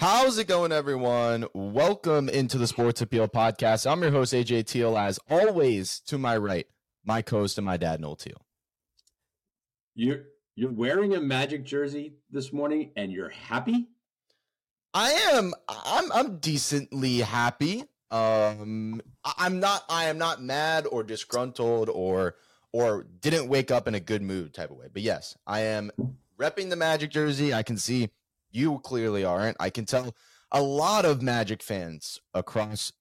How's it going, everyone? Welcome into the Sports Appeal podcast. I'm your host, AJ Teal. As always, to my right, my co-host and my dad, Noel Teal. You're you're wearing a Magic jersey this morning, and you're happy. I am. I'm. I'm decently happy. Um, I'm not. I am not mad or disgruntled or or didn't wake up in a good mood type of way. But yes, I am repping the Magic jersey. I can see you clearly aren't. I can tell a lot of Magic fans across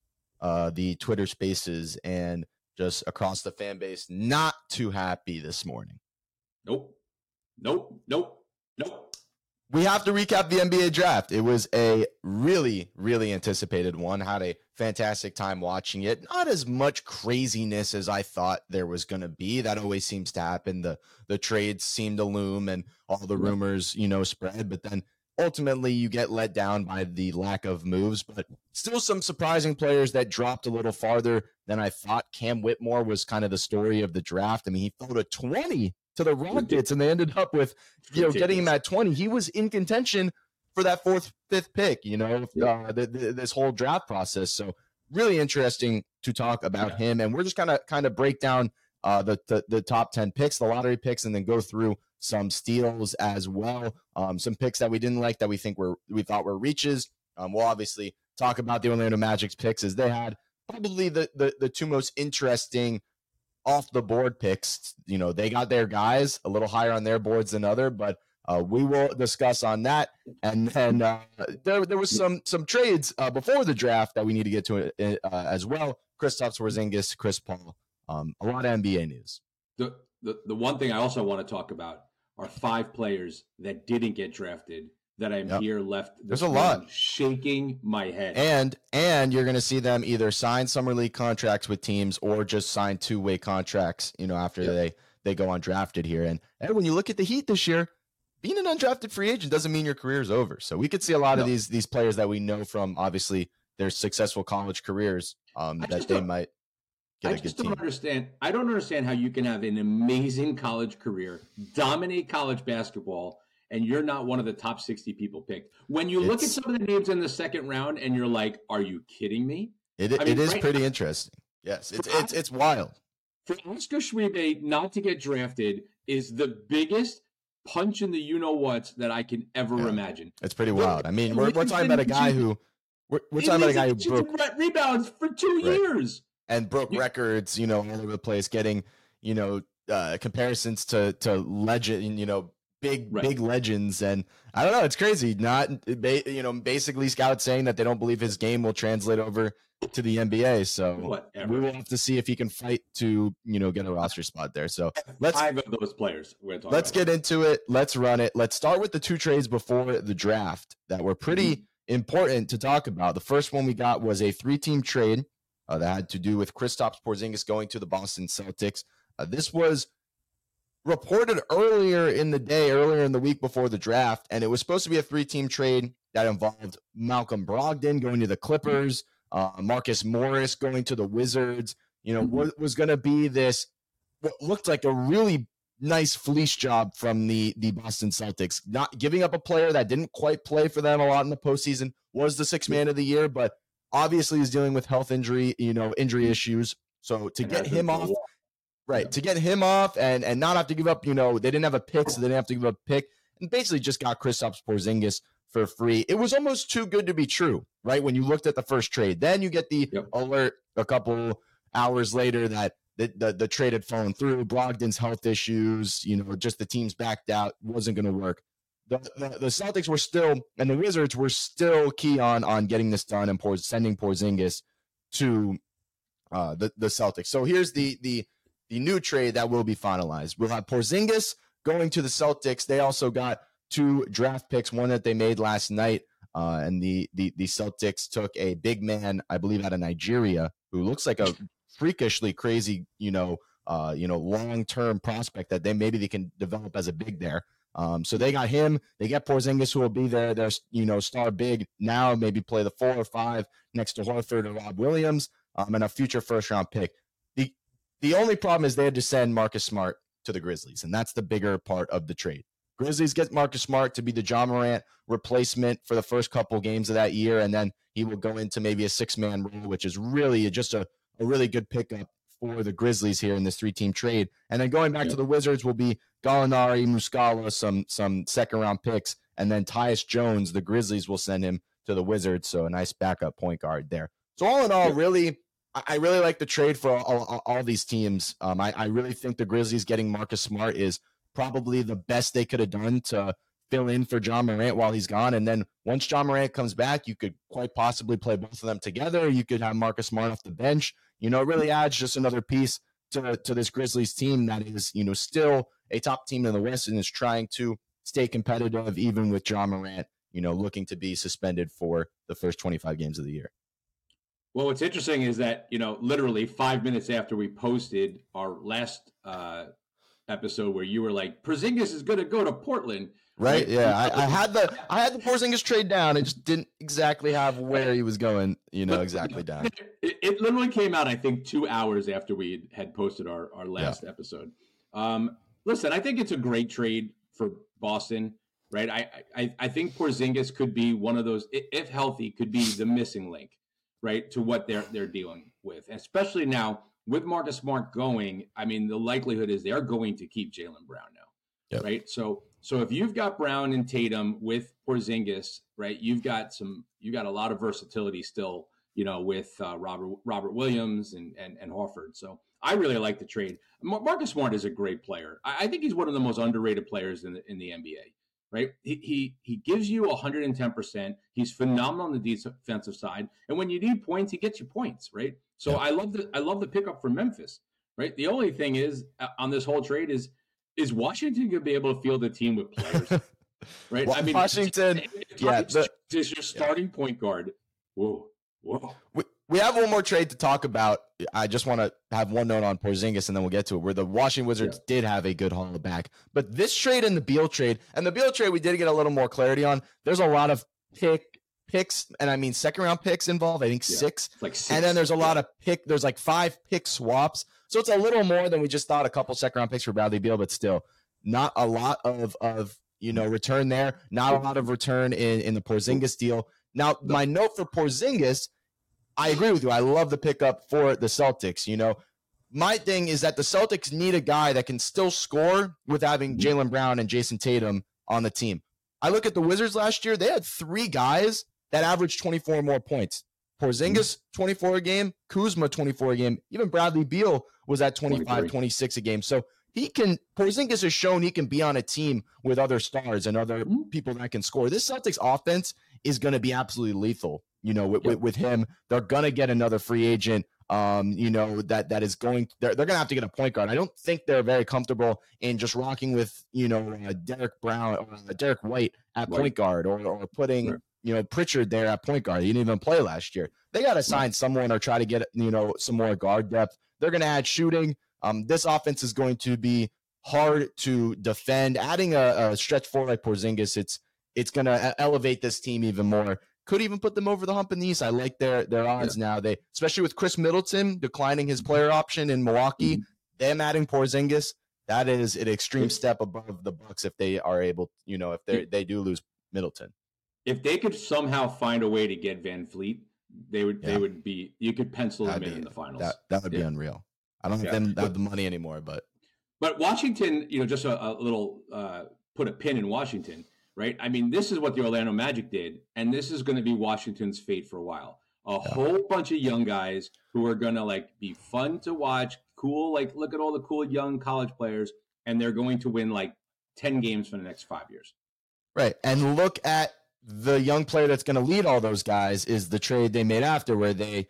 uh, the Twitter Spaces and just across the fan base not too happy this morning. Nope. Nope. Nope. Nope we have to recap the NBA draft. It was a really, really anticipated one. Had a fantastic time watching it. Not as much craziness as I thought there was going to be. That always seems to happen. The the trades seem to loom and all the rumors, you know, spread. But then ultimately you get let down by the lack of moves. But still some surprising players that dropped a little farther than I thought. Cam Whitmore was kind of the story of the draft. I mean, he fell to 20 to the Rockets, and they ended up with you know getting him at twenty. He was in contention for that fourth, fifth pick. You know, uh, the, the, this whole draft process. So really interesting to talk about yeah. him, and we're just kind of kind of break down uh, the, the, the top ten picks, the lottery picks, and then go through some steals as well. Um, some picks that we didn't like that we think were we thought were reaches. Um, we'll obviously talk about the Orlando Magic's picks as they had probably the the, the two most interesting off the board picks. You know, they got their guys a little higher on their boards than other, but uh, we will discuss on that. And then uh, there, there was some some trades uh, before the draft that we need to get to uh, as well. Kristaps Porzingis, Chris Paul, um, a lot of NBA news. The, the the one thing I also want to talk about are five players that didn't get drafted that I'm yep. here left. There's a lot shaking my head. And and you're going to see them either sign summer league contracts with teams or just sign two way contracts. You know, after yep. they they go undrafted here. And and when you look at the Heat this year, being an undrafted free agent doesn't mean your career is over. So we could see a lot no. of these these players that we know from obviously their successful college careers um, that they might. I just don't team. understand. I don't understand how you can have an amazing college career, dominate college basketball, and you're not one of the top 60 people picked. When you it's, look at some of the names in the second round and you're like, are you kidding me? It, I mean, it is right pretty now, interesting. Yes, it's, it's, it's wild. For Oscar Tshiebwe not to get drafted is the biggest punch in the you know what that I can ever yeah, imagine. It's pretty wild. I mean, we're, we're talking about a guy who we're, we're talking about a guy who broke rebounds for two right. years and broke you, records, you know, all over the place, getting, you know, uh, comparisons to to legend, you know, big right. big legends. And i don't know it's crazy. Not you know basically scouts saying that they don't believe his game will translate over to the nba so Whatever. we will have to see if he can fight to you know get a roster spot there. So let's five of those players let's get into it. Let's run it. Let's start with the two trades before the draft that were pretty mm-hmm. important to talk about. The first one we got was a three team trade uh, that had to do with Kristaps Porzingis going to the Boston Celtics. Uh, this was reported earlier in the day, earlier in the week before the draft, and it was supposed to be a three team trade that involved Malcolm Brogdon going to the Clippers, uh, Marcus Morris going to the Wizards. You know, what was going to be this, what looked like a really nice fleece job from the the Boston Celtics, not giving up a player that didn't quite play for them a lot in the postseason, was the sixth man of the year, but obviously is dealing with health injury, you know, injury issues. So to get him off Right. Yeah. To get him off and and not have to give up, you know, they didn't have a pick, so they didn't have to give up a pick. And basically just got Kristaps Porzingis for free. It was almost too good to be true, right? When you looked at the first trade. Then you get the yep. alert a couple hours later that the, the, the trade had fallen through, Brogdon's health issues, you know, just the teams backed out, wasn't going to work. The, the, the, Celtics were still, and the Wizards were still key on on getting this done and sending Porzingis to uh, the the Celtics. So here's the the the new trade that will be finalized. We'll have Porzingis going to the Celtics. They also got two draft picks, one that they made last night. Uh, and the, the the Celtics took a big man, I believe, out of Nigeria, who looks like a freakishly crazy, you know, uh, you know, long term prospect that they maybe they can develop as a big there. Um, so they got him. They get Porzingis, who will be there. Their you know star big now, maybe play the four or five next to Horford or Rob Williams, um, and a future first round pick. The The only problem is they had to send Marcus Smart to the Grizzlies, and that's the bigger part of the trade. Grizzlies get Marcus Smart to be the Ja Morant replacement for the first couple games of that year, and then he will go into maybe a six man role, which is really just a, a really good pickup for the Grizzlies here in this three team trade. And then going back yeah. to the Wizards will be Gallinari, Muscala, some some second round picks, and then Tyus Jones. The Grizzlies will send him to the Wizards, so a nice backup point guard there. So all in all, really, I really like the trade for all, all, all these teams. Um, I, I really think the Grizzlies getting Marcus Smart is probably the best they could have done to fill in for Ja Morant while he's gone. And then once Ja Morant comes back, you could quite possibly play both of them together. You could have Marcus Smart off the bench. You know, it really adds just another piece to, to this Grizzlies team that is, you know, still a top team in the West and is trying to stay competitive, even with Ja Morant, you know, looking to be suspended for the first 25 games of the year. Well, what's interesting is that, you know, literally five minutes after we posted our last uh, episode where you were like, Porzingis is going to go to Portland. Right. Yeah. I, I, had the I had the Porzingis trade down. It just didn't exactly have where he was going, you know, exactly down. It, it literally came out, I think, two hours after we had posted our, our last yeah. episode. Um, listen, I think it's a great trade for Boston, right? I, I I think Porzingis could be one of those, if healthy, could be the missing link right, to what they're they're dealing with, especially now with Marcus Smart going. I mean, the likelihood is they're going to keep Jaylen Brown now, yep. right? So so if you've got Brown and Tatum with Porzingis, right, you've got some you got a lot of versatility still, you know, with uh, Robert Robert Williams and and and Horford. So I really like the trade. Marcus Smart is a great player. I, I think he's one of the most underrated players in the in the NBA right? He, he he gives you 110%. He's phenomenal on the defensive side, and when you need points, he gets you points, right? So yeah. I love the I love the pickup from Memphis, right? The only thing is uh, on this whole trade is is Washington going to be able to field a team with players, right? well, I mean, Washington, yeah, the, is your starting yeah. point guard. Whoa, whoa. We, we have one more trade to talk about. I just want to have one note on Porzingis, and then we'll get to it. Where the Washington Wizards yeah. did have a good haul back, but this trade and the Beal trade, and the Beal trade, we did get a little more clarity on. There's a lot of pick picks, and I mean second round picks involved. I think yeah. six. Like six. and then there's a lot of pick. There's like five pick swaps, so it's a little more than we just thought. A couple second round picks for Bradley Beal, but still not a lot of of you know return there. Not a lot of return in in the Porzingis deal. Now, my note for Porzingis I agree with you. I love the pickup for the Celtics. You know, my thing is that the Celtics need a guy that can still score with having mm-hmm. Brown and Jayson Tatum on the team. I look at the Wizards last year, they had three guys that averaged 24 or more points. Porzingis, mm-hmm. 24 a game, Kuzma, 24 a game. Even Bradley Beal was at 25, 23. 26 a game. So he can, Porzingis has shown he can be on a team with other stars and other mm-hmm. people that can score. This Celtics offense is going to be absolutely lethal. You know, with, with, with him, they're gonna get another free agent. Um, you know that that is going. They're they're gonna have to get a point guard. I don't think they're very comfortable in just rocking with you know uh, Derek Brown or uh, Derrick White at right. point guard or or putting. Right. You know Pritchard there at point guard. He didn't even play last year. They got to sign someone or try to get you know some more guard depth. They're going to add shooting. Um, this offense is going to be hard to defend. Adding a, a stretch four like Porzingis, it's it's going to elevate this team even more could even put them over the hump in the East. I like their their odds yeah. now. They especially with Khris Middleton declining his player option in Milwaukee, mm-hmm. them adding Porzingis. That is an extreme step above the Bucks if they are able, you know, if they they do lose Middleton. If they could somehow find a way to get VanVleet, they would yeah. they would be you could pencil That'd them in, be, in the finals. That, that would yeah. be unreal. I don't think them have the money anymore, but but Washington, you know, just a, a little uh, put a pin in Washington right? I mean, this is what the Orlando Magic did, and this is going to be Washington's fate for a while. A yeah. whole bunch of young guys who are going to like be fun to watch, cool. Like, look at all the cool young college players, and they're going to win like ten games for the next five years. Right, and look at the young player that's going to lead all those guys is the trade they made after, where they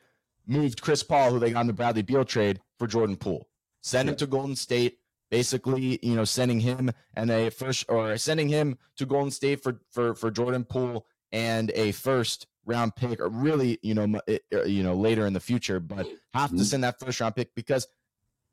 moved Chris Paul, who they got in the Bradley Beal trade, for Jordan Poole. Send yeah. him to Golden State basically, you know, sending him and a first or sending him to Golden State for for for Jordan Poole and a first round pick, or really, you know, uh, you know, later in the future, but have to mm-hmm. send that first round pick because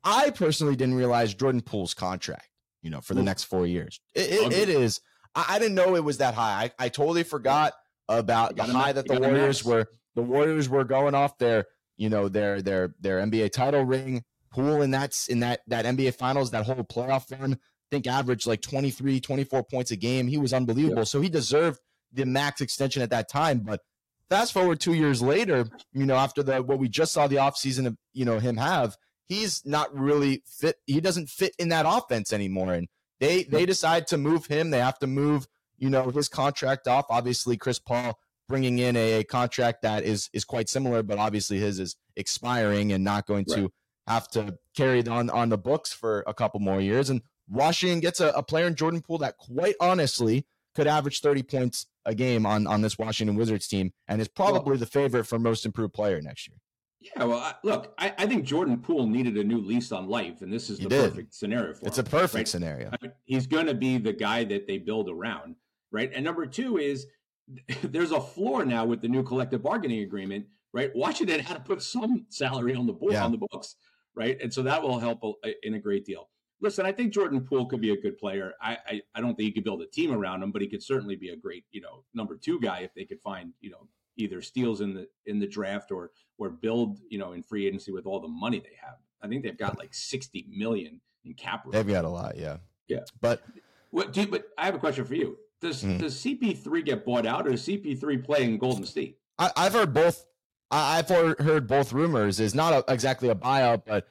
I personally didn't realize Jordan Poole's contract, you know, for the next four years. It, it, it is. I, I, didn't know it was that high. I, I totally forgot about the high that the Warriors were. The Warriors were going off their, you know, their their their NBA title ring Poole in that's in that that NBA Finals, that whole playoff run, think averaged like 23, 24 points a game. He was unbelievable. So he deserved the max extension at that time. But fast forward two years later, you know, after the what we just saw the offseason of, you know, him have, he's not really fit. He doesn't fit in that offense anymore. And they they decide to move him. They have to move, you know, his contract off. Obviously, Chris Paul bringing in a, a contract that is is quite similar, but obviously his is expiring and not going to have to carry it on on the books for a couple more years. And Washington gets a, a player in Jordan Poole that quite honestly could average 30 points a game on on this Washington Wizards team and is probably the favorite for most improved player next year. Yeah, well, I, look, I, I, think Jordan Poole needed a new lease on life, and this is the perfect scenario for it's him. It's a perfect right? scenario. I mean, he's going to be the guy that they build around, right? And number two is there's a floor now with the new collective bargaining agreement, right? Washington had to put some salary on the board yeah. on the books, right? And so that will help in a great deal. Listen, I think Jordan Poole could be a good player. I, I, I don't think he could build a team around him, but he could certainly be a great, you know, number two guy if they could find, you know, either steals in the in the draft or or build, you know, in free agency with all the money they have. I think they've got like sixty million in cap. They've got a lot, yeah, yeah. But what? Do you, but I have a question for you. Does mm. does CP3 get bought out, or does CP3 play in Golden State? I, have heard both. I, have heard both rumors. Is not a, exactly a buyout, but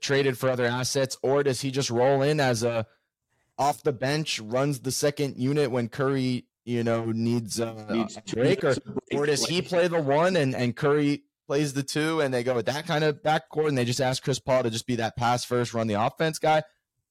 traded for other assets, or does he just roll in as a off the bench, runs the second unit when Curry, you know, needs, uh, needs a break, or or does he play the one and and Curry plays the two, and they go with that kind of backcourt, and they just ask Chris Paul to just be that pass first, run the offense guy?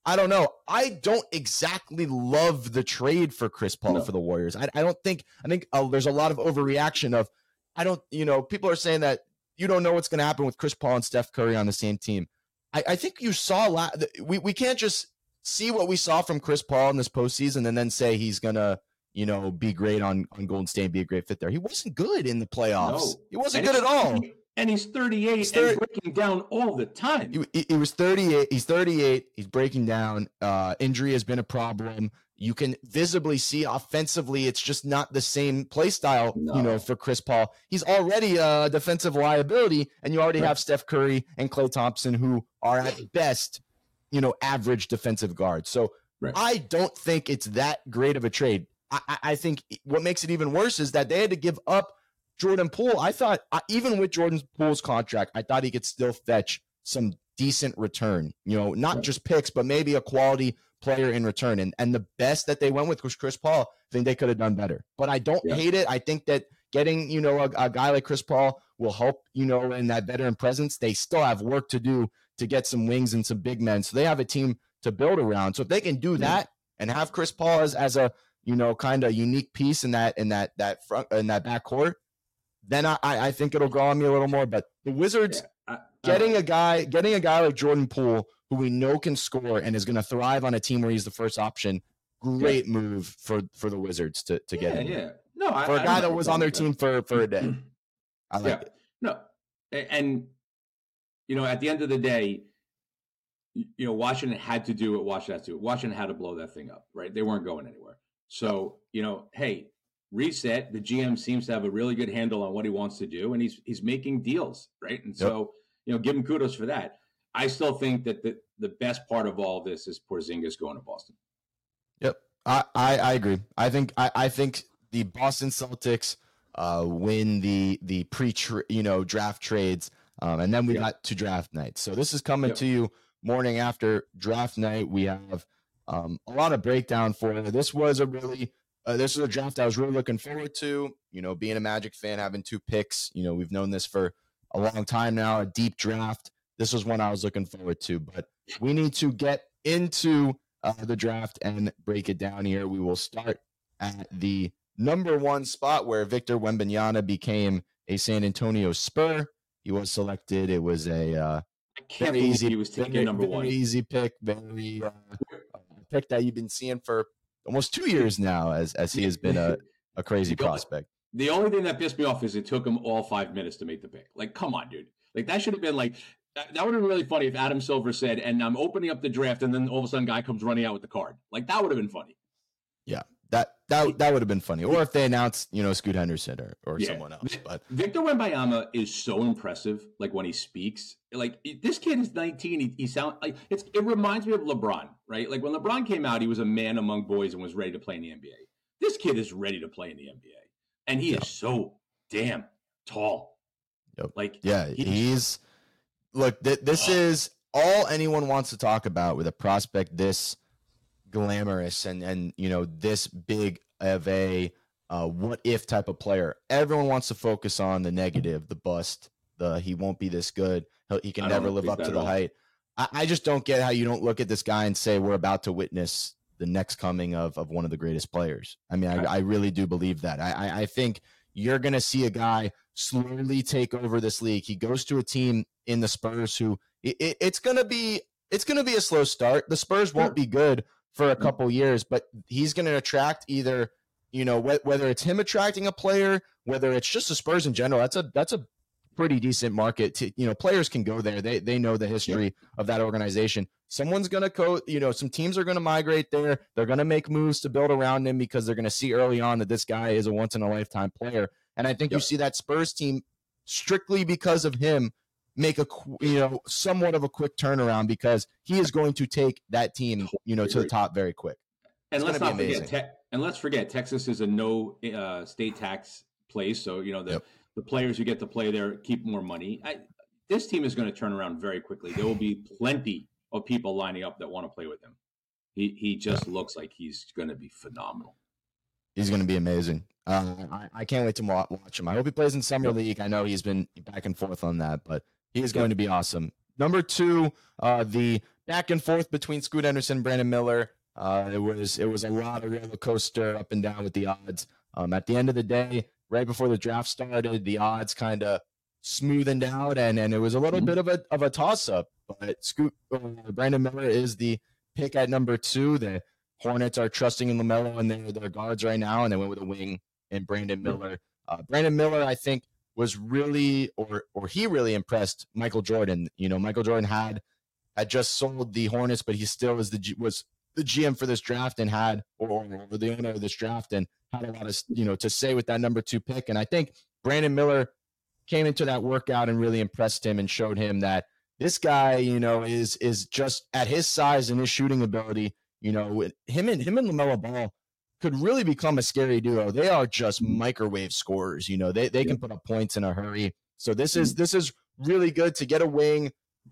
I don't know. I don't exactly love the trade for Chris Paul no. for the Warriors. I, I, don't think. I think uh, there's a lot of overreaction of. I don't. You know, people are saying that you don't know what's going to happen with Chris Paul and Steph Curry on the same team. I, I think you saw. La- we we can't just see what we saw from Chris Paul in this postseason and then say he's gonna you know be great on on Golden State, be a great fit there. He wasn't good in the playoffs. No. He wasn't and good at all. And he's 38 he's 30, and breaking down all the time. He, he, was 38. He's 38. He's breaking down. Uh, injury has been a problem. You can visibly see offensively, it's just not the same play style, no. you know, for Chris Paul. He's already a defensive liability, and you already right. have Steph Curry and Klay Thompson, who are at best, you know, average defensive guards. So right. I don't think it's that great of a trade. I, I think what makes it even worse is that they had to give up Jordan Poole. I thought, even with Jordan Poole's contract, I thought he could still fetch some decent return. You know, not just picks, but maybe a quality player in return. And and the best that they went with was Chris Paul. I think they could have done better. But I don't yeah. hate it. I think that getting you know a, a, guy like Chris Paul will help you know in that veteran presence. They still have work to do to get some wings and some big men. So they have a team to build around. So if they can do that and have Chris Paul as, as a you know kind of unique piece in that in that that front in that backcourt, then I I think it'll grow on me a little more. But the Wizards. Yeah. getting a guy, getting a guy like Jordan Poole, who we know can score and is going to thrive on a team where he's the first option. Great yeah. move for for the Wizards to to get him. Yeah, no, for I, a guy that was on their team for for a day. I like yeah. it. No, and you know, at the end of the day, you know, Washington had to do what Washington had to. Washington had to blow that thing up, right? They weren't going anywhere. So, you know, hey, reset. The GM seems to have a really good handle on what he wants to do, and he's he's making deals, right? And so, you know, give him kudos for that. I still think that the, the best part of all of this is Porzingis going to Boston. Yep, I, I, I agree. I think I, I think the Boston Celtics uh, win the the pre you know draft trades, um, and then we yep. got to draft night. So this is coming yep. to you morning after draft night. We have um, a lot of breakdown for it. This was a really uh, this was a draft I was really looking forward to. You know, being a Magic fan, having two picks. You know, we've known this for a long time now. A deep draft this was one I was looking forward to. But we need to get into uh, the draft and break it down here. We will start at the number one spot where Victor Wembanyama became a San Antonio Spur. He was selected. It was a uh, very easy. He was taking very, number very one. Easy pick. Very uh, pick that you've been seeing for almost two years now, as as he has been a, a crazy prospect. The only thing that pissed me off is it took him all five minutes to make the pick. Like, come on, dude. Like that should have been like that, would have been really funny if Adam Silver said, "And I'm opening up the draft," and then all of a sudden, guy comes running out with the card. Like that would have been funny. Yeah, that that that would have been funny. Or if they announced, you know, Scoot Henderson or, or yeah. someone else. But Victor Wembanyama is so impressive. Like when he speaks, like this kid is 19. He, he sound like it's. It reminds me of LeBron, right? Like when LeBron came out, he was a man among boys and was ready to play in the NBA. This kid is ready to play in the NBA, and he is so damn tall. Yep. Like yeah, he's, he's look. Th- this oh. is all anyone wants to talk about with a prospect this glamorous and and you know this big of a uh, what if type of player. Everyone wants to focus on the negative, the bust, the he won't be this good. He'll, he can never live up to the height. I, I, just don't get how you don't look at this guy and say we're about to witness the next coming of of one of the greatest players. I mean, I, I really do believe that. I, I, I think you're going to see a guy slowly take over this league. He goes to a team in the Spurs who it, it, it's going to be it's going to be a slow start. The Spurs won't be good for a mm. couple years, but he's going to attract either you know wh- whether it's him attracting a player, whether it's just the Spurs in general. That's a that's a pretty decent market. To, you know, players can go there. They they know the history of that organization. Someone's going to co. You know, some teams are going to migrate there. They're going to make moves to build around him because they're going to see early on that this guy is a once in a lifetime player. And I think yep. you see that Spurs team strictly because of him make a you know somewhat of a quick turnaround because he is going to take that team you know to the top very quick. And it's let's not forget, te- and let's forget Texas is a no uh, state tax place, so you know the yep. the players who get to play there keep more money. I, this team is going to turn around very quickly. There will be plenty of people lining up that want to play with him. He he just yeah. looks like he's going to be phenomenal. He's going to be amazing. Uh, I, I, can't wait to watch him. I hope he plays in summer league. I know he's been back and forth on that, but he is going to be awesome. Number two, uh, the back and forth between Scoot Henderson and Brandon Miller. Uh, it was it was a lot of roller coaster up and down with the odds. Um, at the end of the day, right before the draft started, the odds kind of smoothened out, and and it was a little mm-hmm. bit of a of a toss up. But Scoot uh, Brandon Miller is the pick at number two. The Hornets are trusting in LaMelo and their their guards right now, and they went with a wing and Brandon Miller. Uh, Brandon Miller, I think, was really or or he really impressed Michael Jordan. You know, Michael Jordan had had just sold the Hornets, but he still was the was the GM for this draft and had or, or the owner of this draft and had a lot of you know to say with that number two pick. And I think Brandon Miller came into that workout and really impressed him and showed him that this guy, you know, is is just at his size and his shooting ability. You know, him and him and LaMelo Ball could really become a scary duo. They are just microwave scorers. You know, they they can put up points in a hurry. So this is this is really good to get a wing.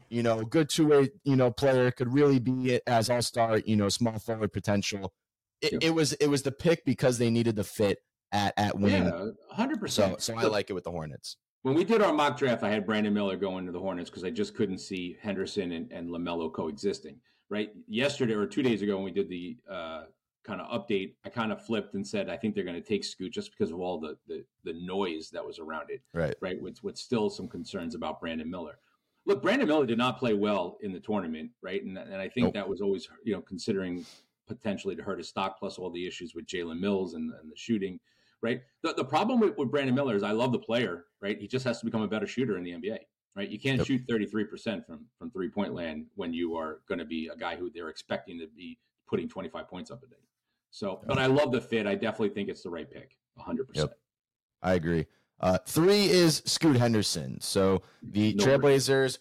You know, good two way you know player could really be it as all star. You know, small forward potential. It, it, was it was the pick because they needed the fit at at wing. Yeah, hundred percent. So so I like it with the Hornets. When we did our mock draft, I had Brandon Miller going to the Hornets because I just couldn't see Henderson and, and LaMelo coexisting. Right yesterday or two days ago when we did the uh, kind of update, I kind of flipped and said I think they're going to take Scoot just because of all the, the the noise that was around it. Right. Right. With with still some concerns about Brandon Miller. Look, Brandon Miller did not play well in the tournament, right? And and I think nope. that was always you know considering potentially to hurt his stock, plus all the issues with Jalen Mills and, and the shooting. Right. The, the problem with, with Brandon Miller is I love the player, right? He just has to become a better shooter in the NBA right? You can't yep. shoot 33% from from three point land when you are going to be a guy who they're expecting to be putting 25 points up a day. So, but I love the fit. I definitely think it's the right pick. 100%. Yep. I agree. Uh, three is Scoot Henderson. So the no Trailblazers.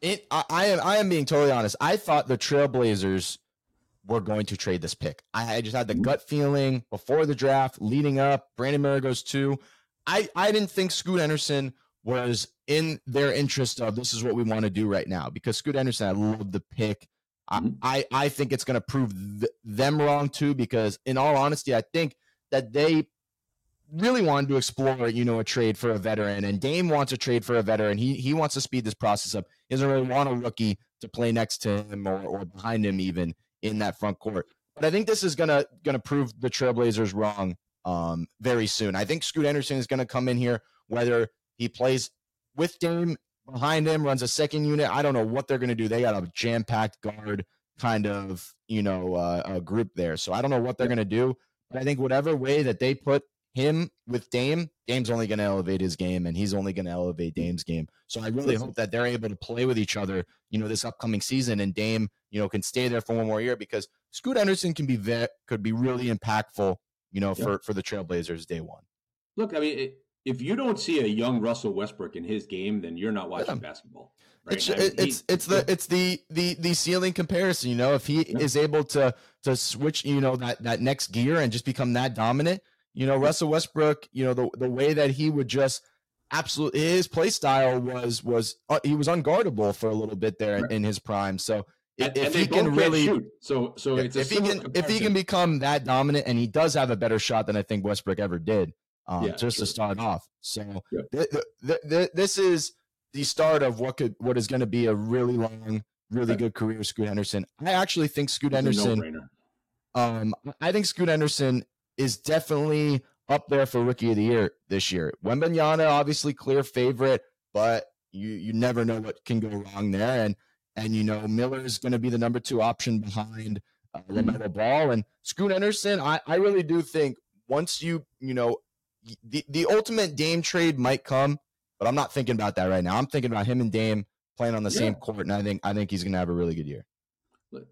It, I, I, am I am being totally honest. I thought the Trailblazers were going to trade this pick. I, I just had the mm-hmm. gut feeling before the draft, leading up. Brandon Miller goes two. I I didn't think Scoot Henderson was in their interest of this is what we want to do right now because Scoot Henderson, I love the pick. I, I think it's going to prove th- them wrong too, because in all honesty, I think that they really wanted to explore, you know, a trade for a veteran, and Dame wants a trade for a veteran. He he wants to speed this process up. He doesn't really want a rookie to play next to him or, or behind him even in that front court. But I think this is gonna gonna prove the Trailblazers wrong um, very soon. I think Scoot Henderson is gonna come in here, whether he plays with Dame behind him, runs a second unit. I don't know what they're going to do. They got a jam packed guard kind of, you know, uh, a group there. So I don't know what they're going to do. But I think whatever way that they put him with Dame, Dame's only going to elevate his game and he's only going to elevate Dame's game. So I really hope that they're able to play with each other, you know, this upcoming season and Dame, you know, can stay there for one more year because Scoot Henderson can be ve- could be really impactful you know, for for the Trailblazers day one. Look, I mean, if you don't see a young Russell Westbrook in his game, then you're not watching yeah. basketball. Right? It's, I mean, it's it's the it's the the the ceiling comparison. You know, if he yeah. is able to to switch, you know, that that next gear and just become that dominant, you know, Russell Westbrook, you know, the the way that he would just absolutely his play style was was uh, he was unguardable for a little bit there right. in, in his prime. So and, if and he can really shoot. so so if, if he can comparison. if he can become that dominant and he does have a better shot than I think Westbrook ever did um, yeah, just to start off. So yeah. th- th- th- this is the start of what could what is going to be a really long, really good career with Scoot Henderson. I actually think Scoot it's Henderson. Um, I think Scoot Henderson is definitely up there for Rookie of the Year this year. Wembanyama, obviously clear favorite, but you you never know what can go wrong there. And and you know Miller is going to be the number two option behind uh, LaMelo Ball and Scoot Henderson. I I really do think once you you know the, the ultimate Dame trade might come, but I'm not thinking about that right now. I'm thinking about him and Dame playing on the yeah. same court, and I think I think he's going to have a really good year.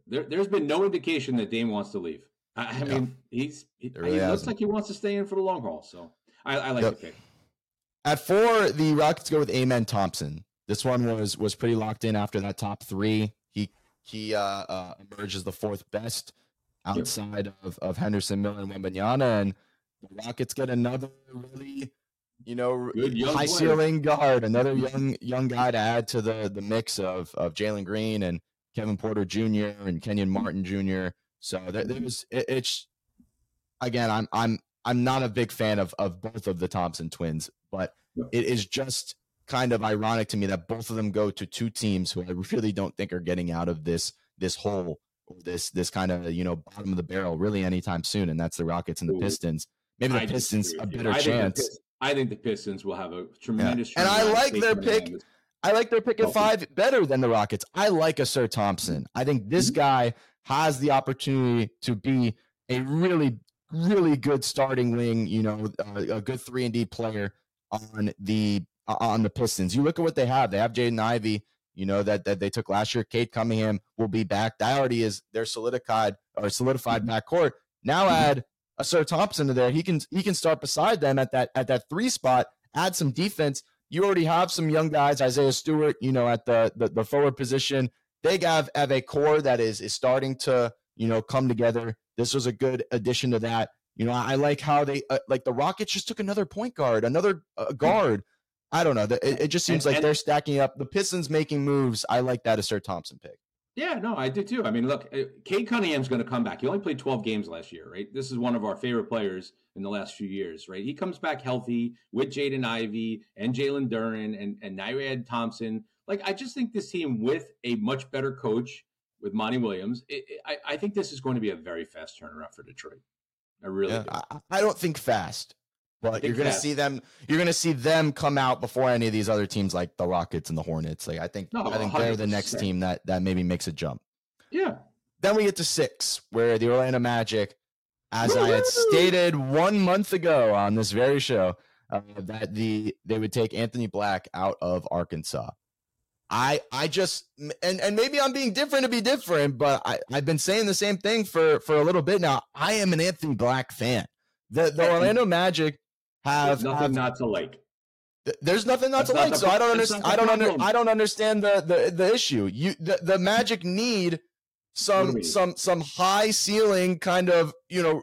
There, has been no indication that Dame wants to leave. I, I yeah. mean, he's he, really he looks like he wants to stay in for the long haul. So I, I like yep. the pick. At four, the Rockets go with Amen Thompson. This one was was pretty locked in after that top three. He he uh, uh, emerges the fourth best outside yep. of, of Henderson, Miller, and Wembanyama, and the Rockets get another really, you know, high ceiling guard, another young young guy to add to the the mix of of Jalen Green and Kevin Porter Jr. and Kenyon Martin Jr. So there, there's it, it's again, I'm I'm I'm not a big fan of of both of the Thompson twins, but it is just kind of ironic to me that both of them go to two teams who I really don't think are getting out of this this hole or this this kind of you know bottom of the barrel really anytime soon, and that's the Rockets and the Pistons. Maybe the I Pistons a better I chance. Think I think the Pistons will have a tremendous. Yeah. And I like their pick. I like their pick at five better than the Rockets. I like Ausar Thompson. I think this mm-hmm. guy has the opportunity to be a really, really good starting wing. You know, uh, a good three and D player on the uh, on the Pistons. You look at what they have. They have Jaden Ivey. You know that that they took last year. Cade Cunningham will be back. That already is their solidified or solidified mm-hmm. backcourt. Now mm-hmm. Add Ausar Thompson to there. He can he can start beside them at that at that three spot, add some defense. You already have some young guys, Isaiah Stewart, you know, at the the, the forward position. They have, have a core that is is starting to you know come together. This was a good addition to that. You know, I like how they uh, like the Rockets just took another point guard, another uh, guard. I don't know. It, it just seems and, like and, they're stacking up. The Pistons making moves. I like that Ausar Thompson pick. Yeah, no, I do too. I mean, look, uh, Cade Cunningham's going to come back. He only played 12 games last year, right? This is one of our favorite players in the last few years, right? He comes back healthy with Jaden Ivey and Jalen Duren and, and Nyred Thompson. Like, I just think this team with a much better coach with Monty Williams, it, it, I, I, think this is going to be a very fast turnaround for Detroit. I really yeah, I, I, don't think fast. But you're going to see them. You're going to see them come out before any of these other teams, like the Rockets and the Hornets. Like I think, no, I think they are the next team that that maybe makes a jump. Yeah. Then we get to six, where the Orlando Magic, as Woo-hoo! I had stated one month ago on this very show, uh, that the they would take Anthony Black out of Arkansas. I I just and and maybe I'm being different to be different, but I I've been saying the same thing for for a little bit now. I am an Anthony Black fan. The the Orlando Magic have There's nothing have, not to like. There's nothing not That's to not like, so I don't understand. I don't under, I don't understand the, the the issue. You the, the Magic need some some some high ceiling kind of you know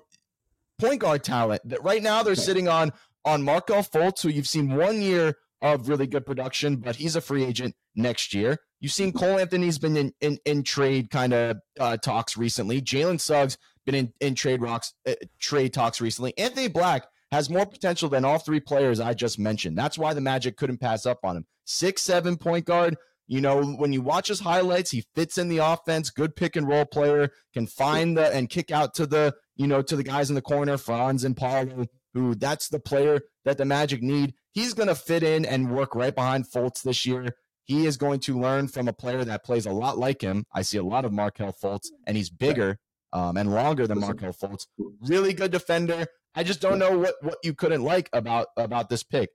point guard talent. That right now they're okay. sitting on on Markelle Fultz, who you've seen one year of really good production, but he's a free agent next year. You've seen Cole Anthony's been in in, in trade kind of uh, talks recently. Jalen Suggs been in in trade rocks uh, trade talks recently. Anthony Black has more potential than all three players I just mentioned. That's why the Magic couldn't pass up on him. Six, seven point guard. You know, when you watch his highlights, he fits in the offense, good pick and roll player, can find the and kick out to the, you know, to the guys in the corner, Franz and Paolo, who that's the player that the Magic need. He's going to fit in and work right behind Fultz this year. He is going to learn from a player that plays a lot like him. I see a lot of Markelle Fultz, and he's bigger um, and longer than Markelle Fultz. Really good defender. I just don't know what what you couldn't like about about this pick.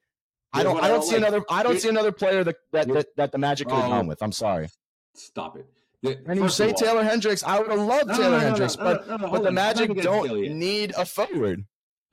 I don't. I don't, see like, another. I don't see another player that that, that, that the Magic could have gone um, with. I'm sorry. Stop it. and you say all, Taylor Hendricks, I would have loved no, Taylor no, no, Hendricks, but but the Magic don't need a forward.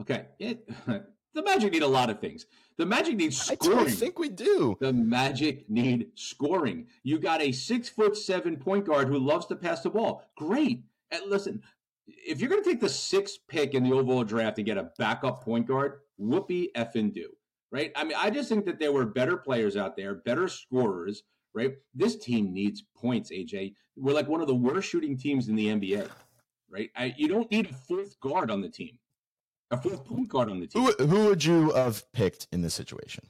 Okay, it, the Magic need a lot of things. The Magic needs scoring. I don't think we do. The Magic need scoring. You got a six foot seven point guard who loves to pass the ball. Great. And listen, if you're going to take the sixth pick in the overall draft and get a backup point guard, whoopee effing do. Right? I mean, I just think that there were better players out there, better scorers. Right? This team needs points. AJ, we're like one of the worst shooting teams in the NBA. Right? I, you don't need a fourth guard on the team a fourth point guard on the team. Who, who would you have picked in this situation?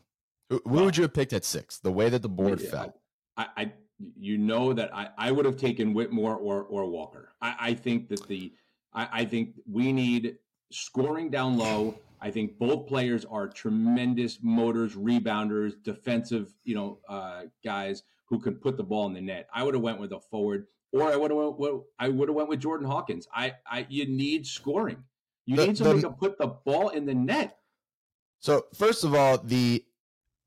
Who, who well, would you have picked at six? The way that the board yeah, fell. I, I, you know that I, I would have taken Whitmore or or Walker. I, I think that the I, I think we need scoring down low. I think both players are tremendous motors, rebounders, defensive, you know, uh, guys who can put the ball in the net. I would have went with a forward, or I would have went. I would have went with Jordan Hawkins. I, I, you need scoring. You the, need someone the, to put the ball in the net. So first of all, the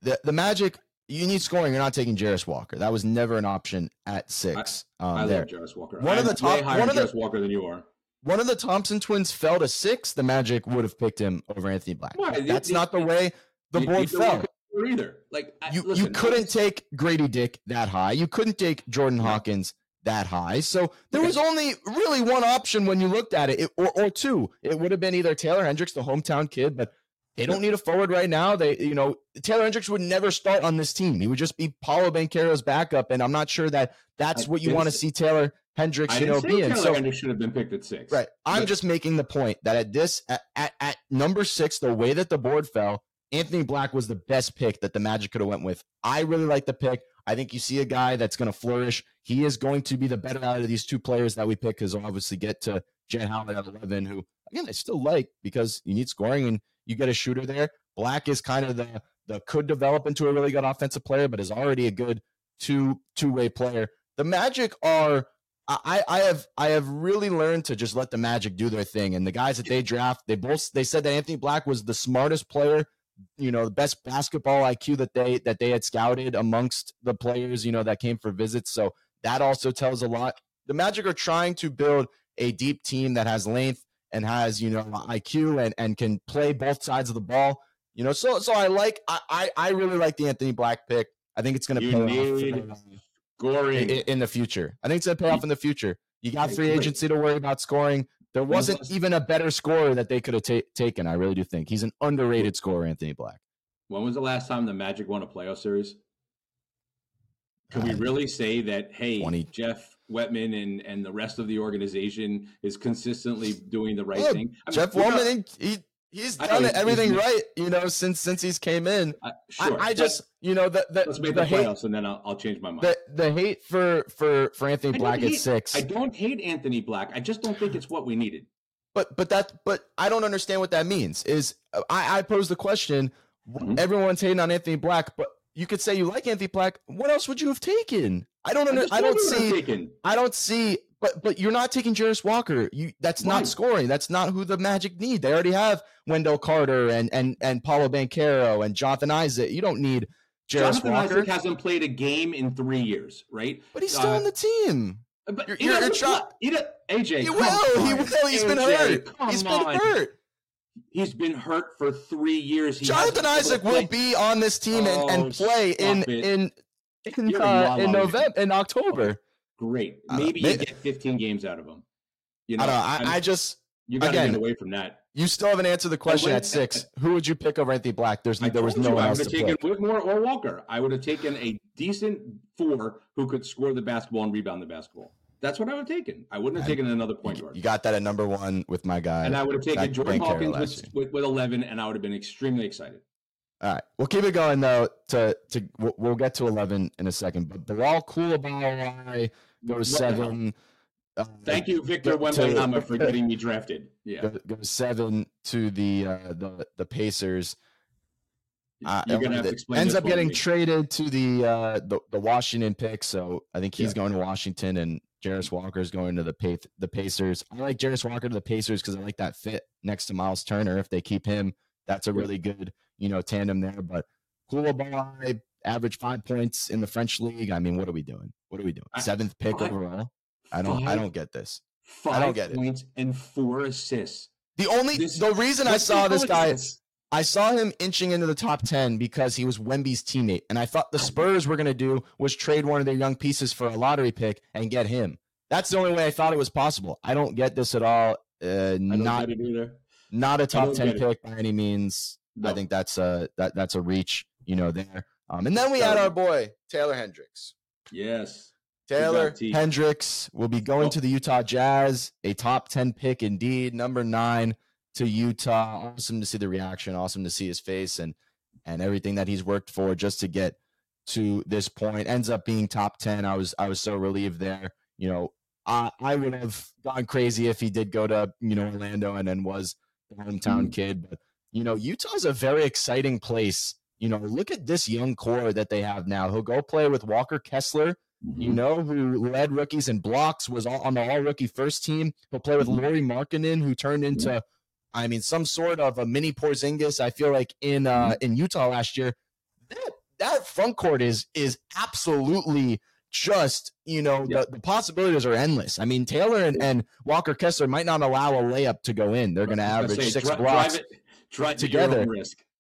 the the Magic you need scoring. You're not taking Jarace Walker. That was never an option at six. I, um, I love Jarace Walker. One I'm of the top. One of the Walker than you are. One of the Thompson twins fell to six. The Magic would have picked him over Anthony Black. That's not the way the board fell. Either like you, listen, you couldn't take Grady Dick that high. You couldn't take Jordan Hawkins that high. So there was only really one option when you looked at it, it or, or two. It would have been either Taylor Hendricks, the hometown kid, but they don't need a forward right now. They, you know, Taylor Hendricks would never start on this team. He would just be Paolo Banchero's backup, and I'm not sure that that's I what you want to see Taylor Hendricks, you know, being. So Hendricks should have been picked at six. Right. I'm but, just making the point that at this at, at, at number six, the way that the board fell, Anthony Black was the best pick that the Magic could have went with. I really like the pick. I think you see a guy that's going to flourish. He is going to be the better out of these two players that we pick because obviously get to Howard at 11, who, again, I still like because you need scoring and you get a shooter there. Black is kind of the, the could develop into a really good offensive player, but is already a good two two way player. The Magic are I, I have I have really learned to just let the Magic do their thing. And the guys that they draft, they both they said that Anthony Black was the smartest player you know the best basketball IQ that they that they had scouted amongst the players you know that came for visits. So that also tells a lot. The Magic are trying to build a deep team that has length and has you know IQ and and can play both sides of the ball. You know so so I like I I, I really like the Anthony Black pick. I think it's going to pay off scoring in, in, the future I think it's going to pay off in the future you got free agency to worry about scoring there wasn't even a better scorer that they could have ta- taken. I really do think he's an underrated scorer, Anthony Black. When was the last time the Magic won a playoff series? Can we uh, really say that? Hey, 20. Jeff Weltman and and the rest of the organization is consistently doing the right yeah, thing. I mean, Jeff Weltman, he he's done know, everything right, you know, since since he's came in. Uh, sure, I, I just, you know, the, the let's make the, the playoffs, hate, and then I'll, I'll, change my mind. The the hate for for for Anthony Black hate, at six. I don't hate Anthony Black. I just don't think it's what we needed. But but that but I don't understand what that means. Is I I pose the question. Mm-hmm. Everyone's hating on Anthony Black, but you could say you like Anthony Black. What else would you have taken? I don't under, I, I don't see. I don't see but but you're not taking Jarace Walker. You that's not scoring. That's not who the Magic need. They already have Wendell Carter and and and Paolo Banchero and Jonathan Isaac. You don't need Jarace Jonathan Walker. Isaac hasn't played a game in three years, right? But he's still uh, on the team. But you're, you're, you're try- AJ. He will. On. He will. He's AJ, been hurt. He's been hurt. He's been hurt for three years. He Jonathan Isaac will be on this team oh, and, and oh, play in, in in uh, in November in October great. Maybe you get 15 games out of them. You know, I, know, I, I just you got to get away from that. You still haven't answered the question at six. Who would you pick over Anthony Black? There's there was no you, one else I would have taken Whitmore or Walker. I would have taken a decent four who could score the basketball and rebound the basketball. That's what I would have taken. I wouldn't have taken another point guard. You got that at number one with my guy. And I would have taken Jordan Hawkins with, with, with, 11, and I would have been extremely excited. All right, we'll keep it going though. To to we'll, get to 11 in a second, but Bilal Coulibaly go seven. Uh, Thank you, Victor Wembanyama, for getting me drafted. Yeah, go, go seven to the uh, the the Pacers. Uh, You're gonna have to explain. Ends up getting me. traded to the, uh, the the Washington pick, so I think he's yeah. going to Washington, and Jarace Walker is going to the the Pacers. I like Jarace Walker to the Pacers because I like that fit next to Miles Turner. If they keep him, that's a really good you know tandem there. But Coulibaly, average five points in the French league. I mean, what are we doing? What are we doing? Seventh pick five, overall. I don't. Five, I don't get this. Five I don't get points it. and four assists. The only this, the reason I saw this guy is I saw him inching into the top 10 because he was Wemby's teammate. And I thought the Spurs were going to do was trade one of their young pieces for a lottery pick and get him. That's the only way I thought it was possible. I don't get this at all. Uh, not, not a top 10 pick by any means. No. I think that's a, that, that's a reach, you know, there. Um, and then we had our boy, Taylor Hendricks. Yes. Taylor Hendricks will be going oh. to the Utah Jazz, a top 10 pick indeed, number nine to Utah. Awesome to see the reaction. Awesome to see his face and and everything that he's worked for just to get to this point. Ends up being top ten. I was I was so relieved there. You know, I I would have gone crazy if he did go to you know Orlando and then was the hometown mm-hmm. kid. But you know, Utah's a very exciting place. You know, look at this young core that they have now. He'll go play with Walker Kessler. Mm-hmm. You know, who led rookies in blocks, was all, on the all rookie first team. He'll play with mm-hmm. Lauri Markkanen, who turned into I mean, some sort of a mini Porzingis. I feel like in uh, mm-hmm. in Utah last year, that that front court is is absolutely just you know the, the possibilities are endless. I mean, Taylor and, and Walker Kessler might not allow a layup to go in. They're going to average say, six dri- blocks drive it, drive together.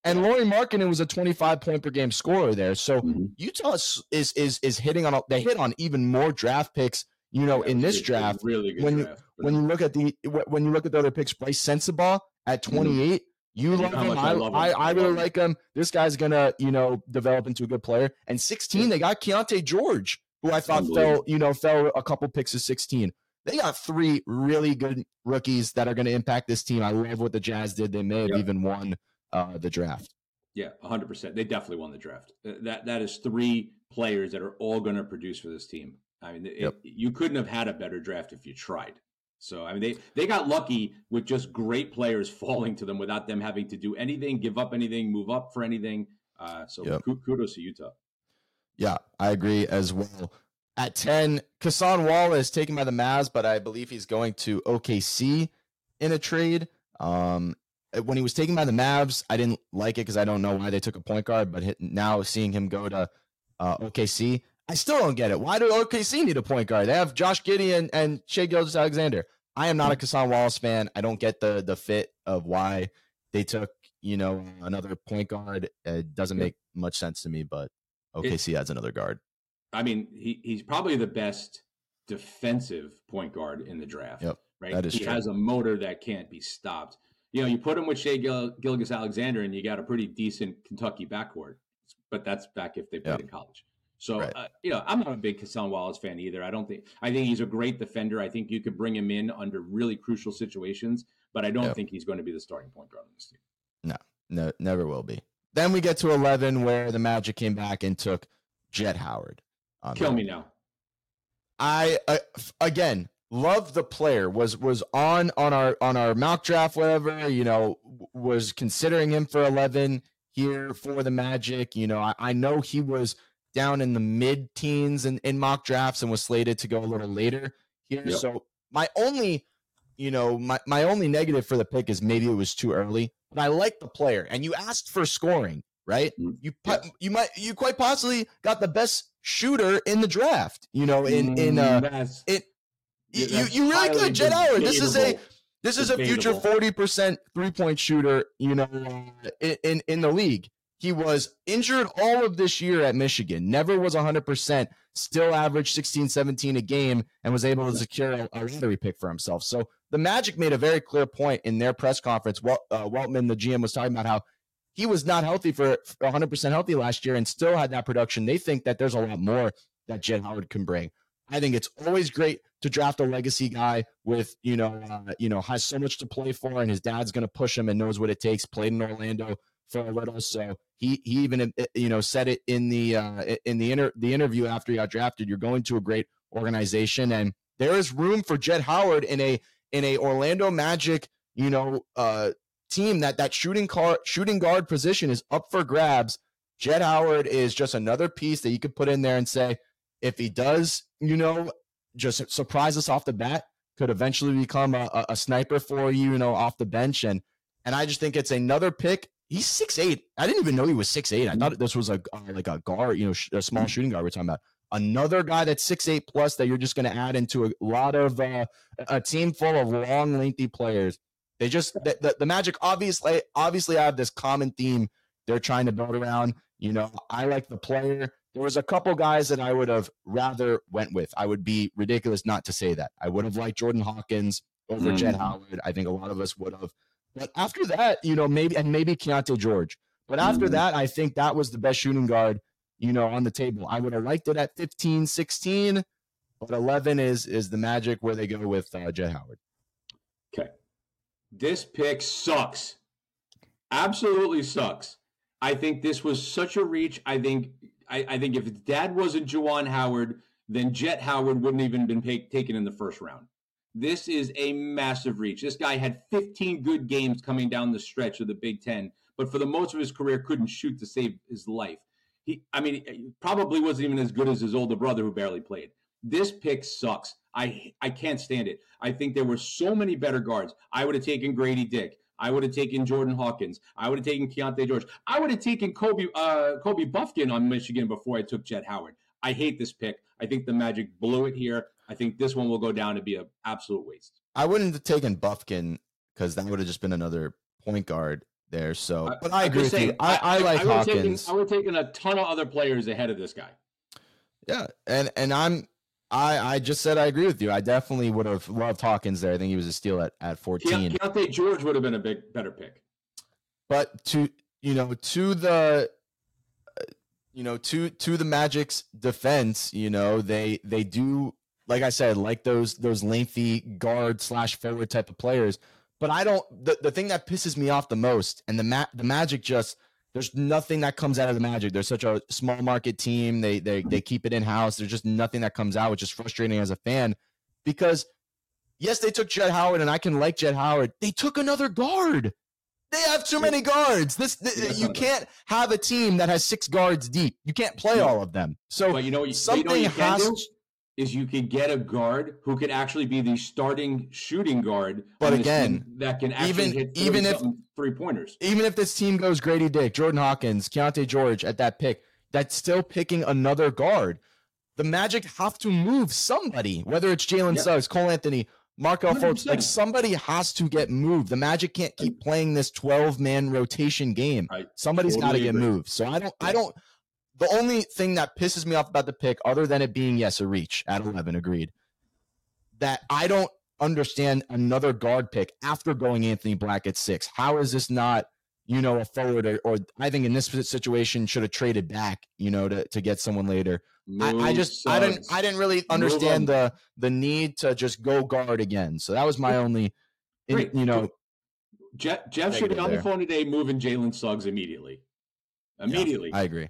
And Lauri Markkanen was a 25 point per game scorer there. So mm-hmm. Utah is, is is is hitting on a, they hit on even more draft picks you know, yeah, in this draft, really good when you when you look at the when you look at the other picks, Brice Sensabaugh at mm-hmm. 28, you love him. I, I, love him. I, I really like him. This guy's gonna, you know, develop into a good player. And 16, they got Keyonte George, who I thought fell, you know, fell a couple picks of 16. They got three really good rookies that are going to impact this team. I love what the Jazz did. They may have yep. even won uh, the draft. Yeah, 100%. They definitely won the draft. That that is three players that are all going to produce for this team. I mean, yep. you couldn't have had a better draft if you tried. So I mean, they they got lucky with just great players falling to them without them having to do anything, give up anything, move up for anything. Uh, so yep. kudos to Utah. Yeah, I agree as well. At ten, Cason Wallace taken by the Mavs, but I believe he's going to OKC in a trade. Um, when he was taken by the Mavs, I didn't like it because I don't know why they took a point guard. But now seeing him go to uh, OKC, I still don't get it. Why do OKC need a point guard? They have Josh Giddey and, and Shai Gilgeous-Alexander. I am not a Cason Wallace fan. I don't get the the fit of why they took you know another point guard. It doesn't make much sense to me. But OKC it, has another guard. I mean, he, he's probably the best defensive point guard in the draft. Yep, right. That is he true. has a motor that can't be stopped. You know, you put him with Shai Gil- Gilgeous-Alexander, and you got a pretty decent Kentucky backcourt. But that's back if they played in college. So right. uh, you know, I'm not a big Cason Wallace fan either. I don't think I think he's a great defender. I think you could bring him in under really crucial situations, but I don't yep. think he's going to be the starting point guard on this team. No, no, never will be. Then we get to 11, where the Magic came back and took Jett Howard. Kill me now. I uh, again love the player. Was was on on our on our mock draft, whatever. You know, was considering him for 11 here for the Magic. You know, I, I know he was down in the mid teens in, in mock drafts and was slated to go a little later here. Yep. So my only, you know, my, my only negative for the pick is maybe it was too early, but I like the player. And you asked for scoring, right? Mm-hmm. You yes. you might you quite possibly got the best shooter in the draft. You know, in in uh, mm, it. You, you really could, Jett Howard. This is a this is a future forty percent three point shooter. You know, uh, in in the league. He was injured all of this year at Michigan, never was 100%, still averaged 16, 17 a game, and was able to secure a, a lottery pick for himself. So the Magic made a very clear point in their press conference. Walt, uh, Weltman, the GM, was talking about how he was not healthy for 100% healthy last year and still had that production. They think that there's a lot more that Jett Howard can bring. I think it's always great to draft a legacy guy with, you know, uh, you know, has so much to play for, and his dad's going to push him and knows what it takes. Played in Orlando for a little, so he he even uh, you know said it in the uh, in the inter the interview after he got drafted. You're going to a great organization, and there is room for Jett Howard in a in a Orlando Magic you know uh, team that that shooting car shooting guard position is up for grabs. Jett Howard is just another piece that you could put in there and say if he does you know just surprise us off the bat could eventually become a, a sniper for you you know off the bench and and I just think it's another pick He's six eight. I didn't even know he was six eight. I thought this was a like a guard, you know, sh- a small shooting guard. We're talking about another guy that's six eight plus that you're just going to add into a lot of uh, a team full of long, lengthy players. They just the, the, the Magic obviously obviously have this common theme they're trying to build around. You know, I like the player. There was a couple guys that I would have rather went with. I would be ridiculous not to say that. I would have liked Jordan Hawkins over mm. Jett Howard. I think a lot of us would have. But after that, you know, maybe and maybe Keyonte George. But after mm. that, I think that was the best shooting guard, you know, on the table. I would have liked it at 15, 16, but 11 is is the magic where they go with uh, Jett Howard. Okay. This pick sucks. Absolutely sucks. I think this was such a reach. I think I, I think if dad wasn't Juwan Howard, then Jett Howard wouldn't even have been pay, taken in the first round. This is a massive reach. This guy had 15 good games coming down the stretch of the Big Ten, but for the most of his career, couldn't shoot to save his life. He, I mean, probably wasn't even as good as his older brother who barely played. This pick sucks. I I can't stand it. I think there were so many better guards. I would have taken Grady Dick. I would have taken Jordan Hawkins. I would have taken Keyonte George. I would have taken Kobe uh, Kobe Bufkin on Michigan before I took Jett Howard. I hate this pick. I think the Magic blew it here. I think this one will go down to be an absolute waste. I wouldn't have taken Bufkin because that would have just been another point guard there. So, but I, I agree with saying, you. I, I, I like I Hawkins. Taken, I would have taken a ton of other players ahead of this guy. Yeah, and and I'm I I just said I agree with you. I definitely would have loved Hawkins there. I think he was a steal at at 14. Keyonte George would have been a big better pick. But to you know to the you know to to the Magic's defense, you know they they do like I said like those those lengthy guard slash forward type of players. But I don't. The, the thing that pisses me off the most, and the ma- the Magic just there's nothing that comes out of the Magic. They're such a small market team. They they they keep it in house. There's just nothing that comes out, which is frustrating as a fan. Because yes, they took Jett Howard, and I can like Jett Howard. They took another guard. They have too many guards. This, this you can't have a team that has six guards deep. You can't play all of them. So you know something you know you has. Is you could get a guard who could actually be the starting shooting guard. But again, that can actually even, hit even if three pointers. Even if this team goes Grady Dick, Jordan Hawkins, Keyonte George at that pick, that's still picking another guard. The Magic have to move somebody, whether it's Jalen yeah. Suggs, Cole Anthony, Markelle Fultz. Like somebody has to get moved. The Magic can't keep playing this 12 man rotation game. Somebody's totally got to get moved. So I don't, I don't, the only thing that pisses me off about the pick, other than it being yes a reach at eleven, agreed, that I don't understand another guard pick after going Anthony Black at six. How is this not? you know, a forward, or, or, I think in this situation should have traded back, you know, to, to get someone later. I, I, just I didn't I didn't really understand the the need to just go guard again. So that was my only, in, you know. Jeff, Jeff should be on the phone today, moving Jalen Suggs immediately. Immediately, yeah, I agree.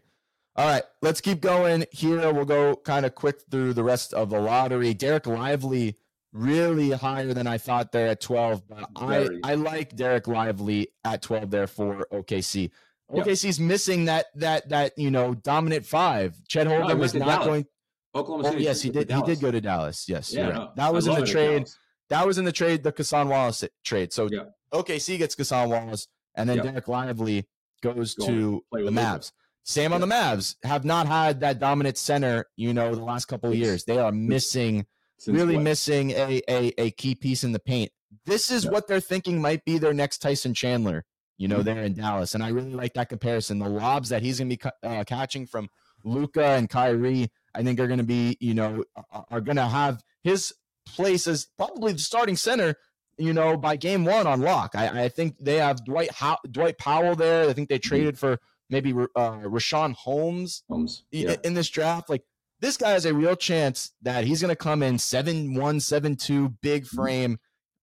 All right, let's keep going here. We'll go kind of quick through the rest of the lottery. Derek Lively really higher than I thought there at 12, but I, I like Derek Lively at 12 there for OKC. Yep. OKC's missing that that that you know dominant five. Chet Holmgren no, is not Dallas. going. Oklahoma oh, City. Oh, yes, he did. He did go to Dallas. Yes, yeah, no, that was in the trade. That was in the trade, the Cason Wallace trade. So yeah. OKC gets Cason Wallace, and then Derek Lively goes to the Mavs. Same on the Mavs. Have not had that dominant center, you know, the last couple of years. They are missing, really what? missing a, a, a key piece in the paint. This is yeah. what they're thinking might be their next Tyson Chandler, you know, mm-hmm. there in Dallas. And I really like that comparison. The lobs that he's going to be uh, catching from Luka and Kyrie, I think are going to be, you know, are going to have his place as probably the starting center you know, by game one on lock. I, I think they have Dwight How- Dwight Powell there. I think they mm-hmm. traded for maybe uh, Richaun Holmes, Holmes yeah. in this draft. Like this guy has a real chance that he's going to come in seven one seven two big mm-hmm. frame.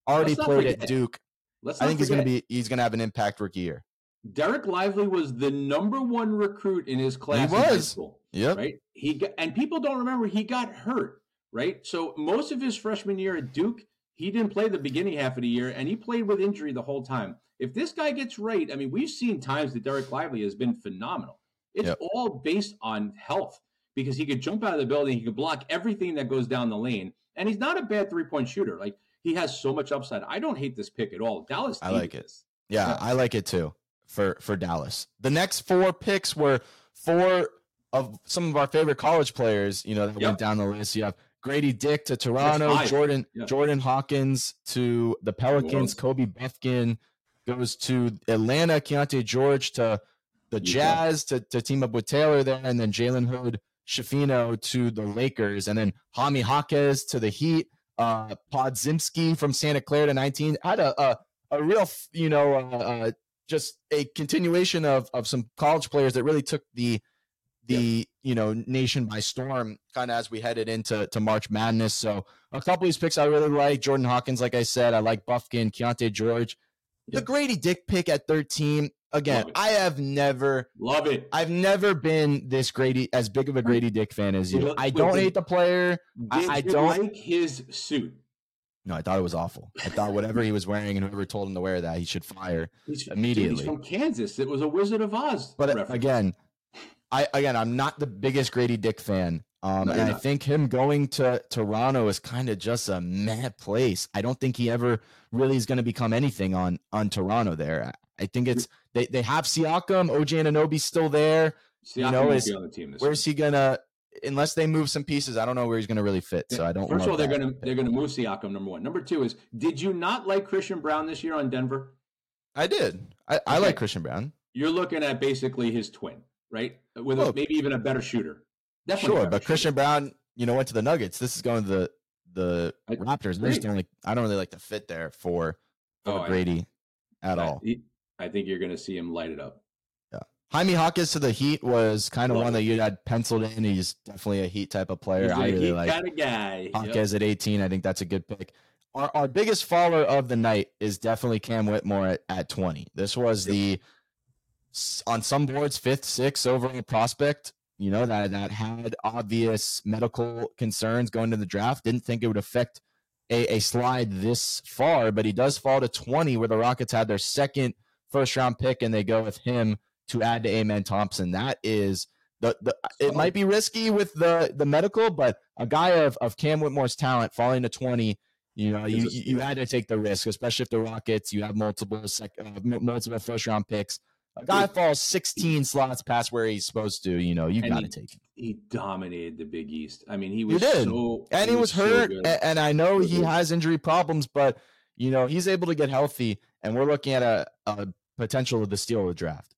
Already played forget. at Duke. Let's I think he's going to be he's going to have an impact rookie year. Derek Lively was the number one recruit in his class. He was. Yeah. Right. He got, and people don't remember he got hurt. Right. So most of his freshman year at Duke, he didn't play the beginning half of the year, and he played with injury the whole time. If this guy gets right, I mean, we've seen times that Derek Lively has been phenomenal. It's yep. all based on health because he could jump out of the building, he could block everything that goes down the lane, and he's not a bad three point shooter. Like he has so much upside. I don't hate this pick at all. Dallas, I like it. Yeah, yeah, I like it too for for Dallas. The next four picks were four of some of our favorite college players. You know that yep. went down the list. You have Grady Dick to Toronto, Jordan yeah. Jordan Hawkins to the Pelicans, Kobe Bufkin goes to Atlanta, Keyonte George to the Jazz to, to team up with Taylor there, and then Jalen Hood Schifino to the Lakers, and then Jaime Jaquez to the Heat, uh, Podziemski from Santa Clara to 19. Had a a, a real, you know, uh, uh, just a continuation of of some college players that really took the the yep. you know nation by storm kind of as we headed into to March Madness. So a couple of these picks I really like. Jordan Hawkins, like I said, I like Bufkin, Keyonte George. Yep. The Grady Dick pick at 13. Again, I have never love it. I've never been this Grady as big of a Grady Dick fan as you. I don't hate the player. I, I don't like his suit. No, I thought it was awful. I thought whatever he was wearing and whoever told him to wear that, he should fire he's, immediately. Dude, he's from Kansas. It was a Wizard of Oz. But uh, reference. again, I again, I'm not the biggest Grady Dick fan. Um, no, and I think him going to Toronto is kind of just a mad place. I don't think he ever really is going to become anything on on Toronto. There, I think it's they, they have Siakam, OG Anunoby still there. Siakam you know, is, on the team where's he gonna unless they move some pieces, I don't know where he's going to really fit. So I don't. First of all, they're going to they're going to move Siakam. Number one. Number two is, did you not like Christian Braun this year on Denver? I did. I, okay. I like Christian Braun. You're looking at basically his twin, right? With a, maybe even a better shooter. Definitely sure, but shooter. Christian Braun, you know, went to the Nuggets. This is going to the the I, Raptors. The only I don't really like the fit there for, for oh, Brady I, at all. I think you're going to see him light it up. Yeah, Jaime Jaquez to the Heat was kind of one that you had penciled in. He's definitely a Heat type of player. I really like kind of guy. Jaquez yep. at 18. I think that's a good pick. Our, our biggest faller of the night is definitely Cam Whitmore at, at 20. This was yep. the on some boards fifth, sixth overall prospect. You know that that had obvious medical concerns going to the draft. Didn't think it would affect a, a slide this far, but he does fall to 20, where the Rockets had their second first round pick, and they go with him to add to Amen Thompson. That is the, the it might be risky with the the medical, but a guy of, of Cam Whitmore's talent falling to 20, you know, you, you had to take the risk, especially if the Rockets, you have multiple sec, uh, multiple first round picks. A guy falls 16 slots past where he's supposed to, you know, you got to take him. He dominated the Big East. I mean, he was he did. so and he, was, was, hurt so and I know he has injury problems, but you know, he's able to get healthy and we're looking at a, a potential of the steal of the draft.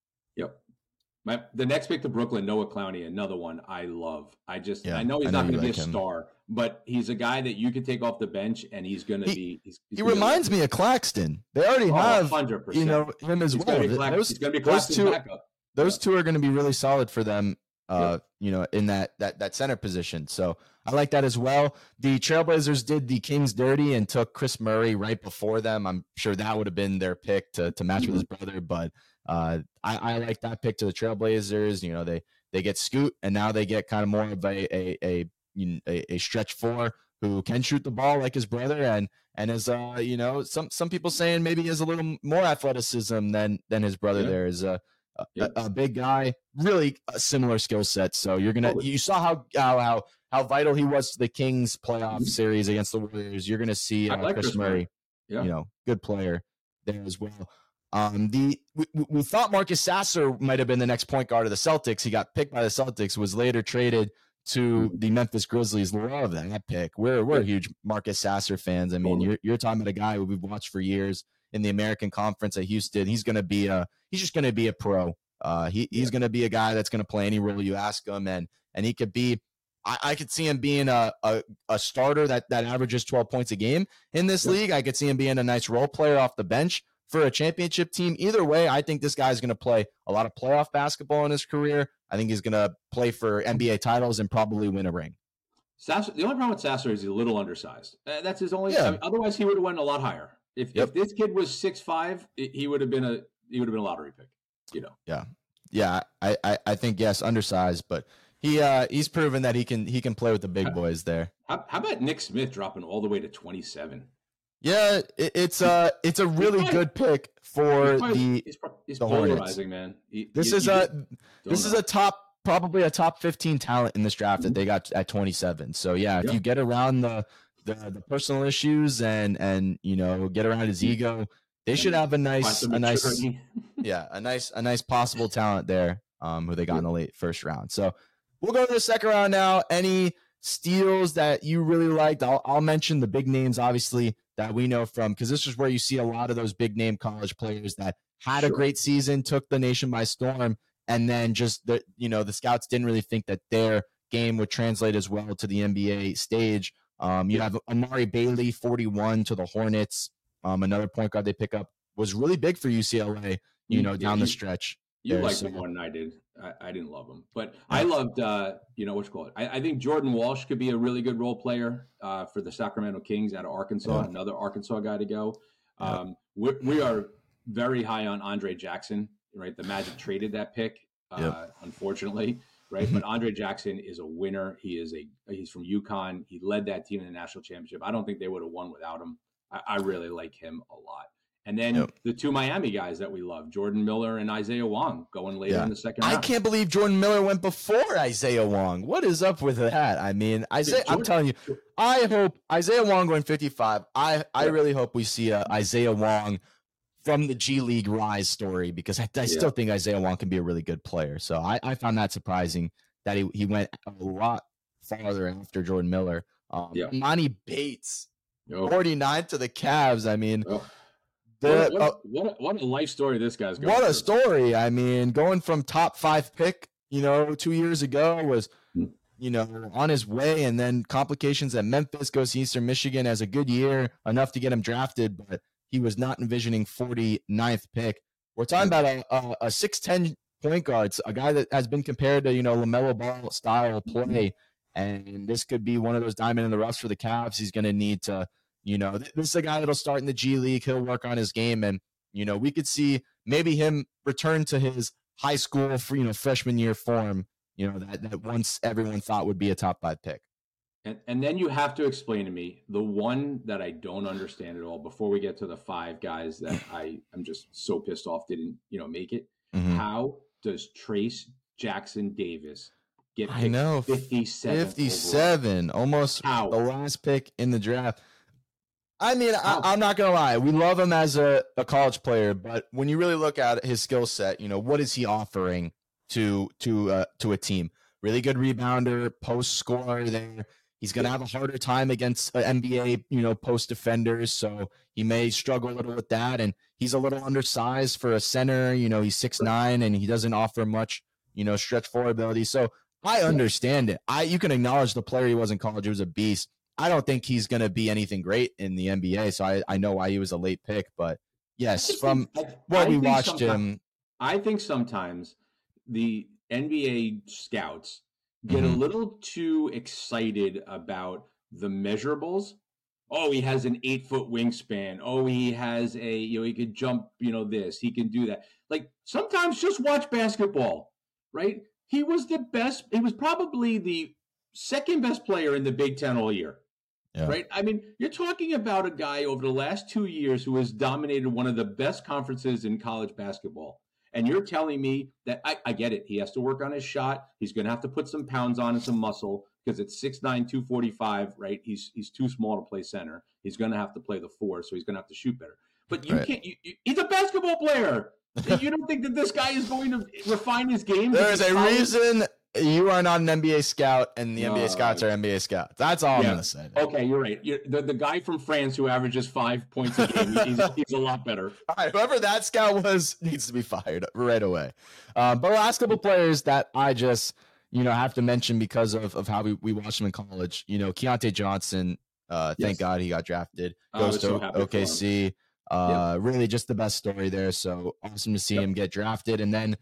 My the next pick to Brooklyn, Noah Clowney, another one I love. I just yeah, I know he's I not going to like be a him. star, but he's a guy that you can take off the bench and he's going to be. He's, he's he reminds me of Claxton. They already oh, have 100%. you know him as he's well. Gonna those, he's going to be those two, backup. Those yeah. two are going to be really solid for them. Uh, you know, in that that that center position. So I like that as well. The Trailblazers did the Kings dirty and took Kris Murray right before them. I'm sure that would have been their pick to to match mm-hmm. with his brother, but uh, I, I like that pick to the Trailblazers. You know, they they get Scoot, and now they get kind of more of a a a, a, a stretch four who can shoot the ball like his brother, and and is uh you know some some people saying maybe he has a little more athleticism than than his brother. Yeah. There is a a, yep. a, big guy, really a similar skill set. So you're gonna you saw how how how how vital he was to the Kings playoff mm-hmm. series against the Warriors. You're gonna see uh, like Kris Murray, yeah. you know, good player there as well. Um, the we, we, thought Marcus Sasser might have been the next point guard of the Celtics. He got picked by the Celtics, was later traded to the Memphis Grizzlies. Love that pick. We're we're huge Marcus Sasser fans. I mean, you're you're talking about a guy who we've watched for years in the American Conference at Houston. He's going to be a he's just going to be a pro. Uh, he he's going to be a guy that's going to play any role you ask him, and and he could be. I, I could see him being a, a, a starter that that averages 12 points a game in this league. I could see him being a nice role player off the bench for a championship team. Either way, I think this guy's going to play a lot of playoff basketball in his career. I think he's going to play for NBA titles and probably win a ring. Sasser, the only problem with Sasser is he's a little undersized. Uh, that's his only. Yeah. I mean, otherwise, he would have went a lot higher. If, yep. if this kid was six five, he would have been a he would have been a lottery pick. You know. Yeah, yeah. I, I, I think yes, undersized, but he uh he's proven that he can he can play with the big boys there. How, how about Nick Smith dropping all the way to twenty seven? Yeah, it, it's a it's a really probably, good pick for the he's, he's the polarizing, man. He, this is a this know. is a top probably a top 15 talent in this draft that they got at 27. So yeah, if yeah. you get around the, the the personal issues and and you know get around his ego, they should have a nice a nice yeah a nice a nice possible talent there. Um, who they got in the late first round. So we'll go to the second round now. Any steals that you really liked? I'll, I'll mention the big names, obviously, that we know from, because this is where you see a lot of those big name college players that had sure. a great season, took the nation by storm, and then just the you know the scouts didn't really think that their game would translate as well to the NBA stage. Um, you have Amari Bailey, 41 to the Hornets. Um, another point guard they pick up was really big for UCLA, you know, down the stretch. You there, liked so. him more than I did. I, I, didn't love him, but I loved, uh, you know, what you call it. I, I, think Jordan Walsh could be a really good role player uh, for the Sacramento Kings out of Arkansas. Yeah. Another Arkansas guy to go. Um, yeah. we are very high on Andre Jackson. Right, the Magic traded that pick, uh, unfortunately right? Mm-hmm. but Andre Jackson is a winner. He is a he's from UConn. He led that team in the national championship. I don't think they would have won without him. I, I really like him a lot. And then yep. the two Miami guys that we love, Jordan Miller and Isaiah Wong, going later yeah. in the second round. I can't believe Jordan Miller went before Isaiah Wong. What is up with that? I mean, Isaiah, I'm telling you, I hope Isaiah Wong going 55. I, I really hope we see a Isaiah Wong from the G League rise story because I, I yeah. still think Isaiah Wong can be a really good player. So I, I found that surprising that he, he went a lot farther after Jordan Miller. Um, yeah. Emoni Bates, oh. 49 to the Cavs. I mean, oh. What, what, uh, what, a, what, a, life story this guy's going What through. a story. I mean, going from top five pick, you know, two years ago was, hmm. you know, on his way and then complications at Memphis goes to Eastern Michigan as a good year, enough to get him drafted. But he was not envisioning 49th pick. We're talking about a, a, a 6'10 point guard, a guy that has been compared to, you know, LaMelo Ball style play. And this could be one of those diamond in the roughs for the Cavs. He's going to need to, you know, this is a guy that'll start in the G League. He'll work on his game. And, you know, we could see maybe him return to his high school, you know, freshman year form, you know, that, that once everyone thought would be a top five pick. And, and then you have to explain to me the one that I don't understand at all before we get to the five guys that I am just so pissed off didn't you know make it. Mm-hmm. How does Trace Jackson Davis get? I know 57, 57 almost How? the last pick in the draft. I mean, I, am not gonna lie. We love him as a, a college player, but when you really look at his skill set, you know what is he offering to to uh, to a team? Really good rebounder, post scorer there. He's going to have a harder time against uh, NBA, you know, post defenders. So he may struggle a little with that. And he's a little undersized for a center. You know, he's six nine and he doesn't offer much, you know, stretch forward ability. So I understand it. I you can acknowledge the player he was in college. He was a beast. I don't think he's going to be anything great in the NBA. So I, I know why he was a late pick. But yes, from what I we watched him. I think sometimes the NBA scouts get mm-hmm. a little too excited about the measurables. Oh, he has an eight foot wingspan. Oh, he has a, you know, he could jump, you know, this, he can do that. Like sometimes just watch basketball, right? He was the best, he was probably the second best player in the Big Ten all year. Yeah. Right. I mean, you're talking about a guy over the last two years who has dominated one of the best conferences in college basketball. And you're telling me that I, I get it. He has to work on his shot. He's going to have to put some pounds on and some muscle because it's 6'9, 245, right? He's he's too small to play center. He's going to have to play the four, so he's going to have to shoot better. But you right. can't. You, you, he's a basketball player. you don't think that this guy is going to refine his game? There is a reason you are not an NBA scout, and the NBA scouts are NBA scouts. That's all yeah. I'm to say. Okay, you're right. You're, the, the guy from France who averages five points a game, he's, he's a lot better. All right, whoever that scout was needs to be fired right away. Um, but last couple players that I just, you know, have to mention because of, of how we, we watched him in college. You know, Keyontae Johnson, uh, thank yes. God he got drafted, goes to so OKC. Uh, yep. Really just the best story there. So awesome to see yep. him get drafted. And then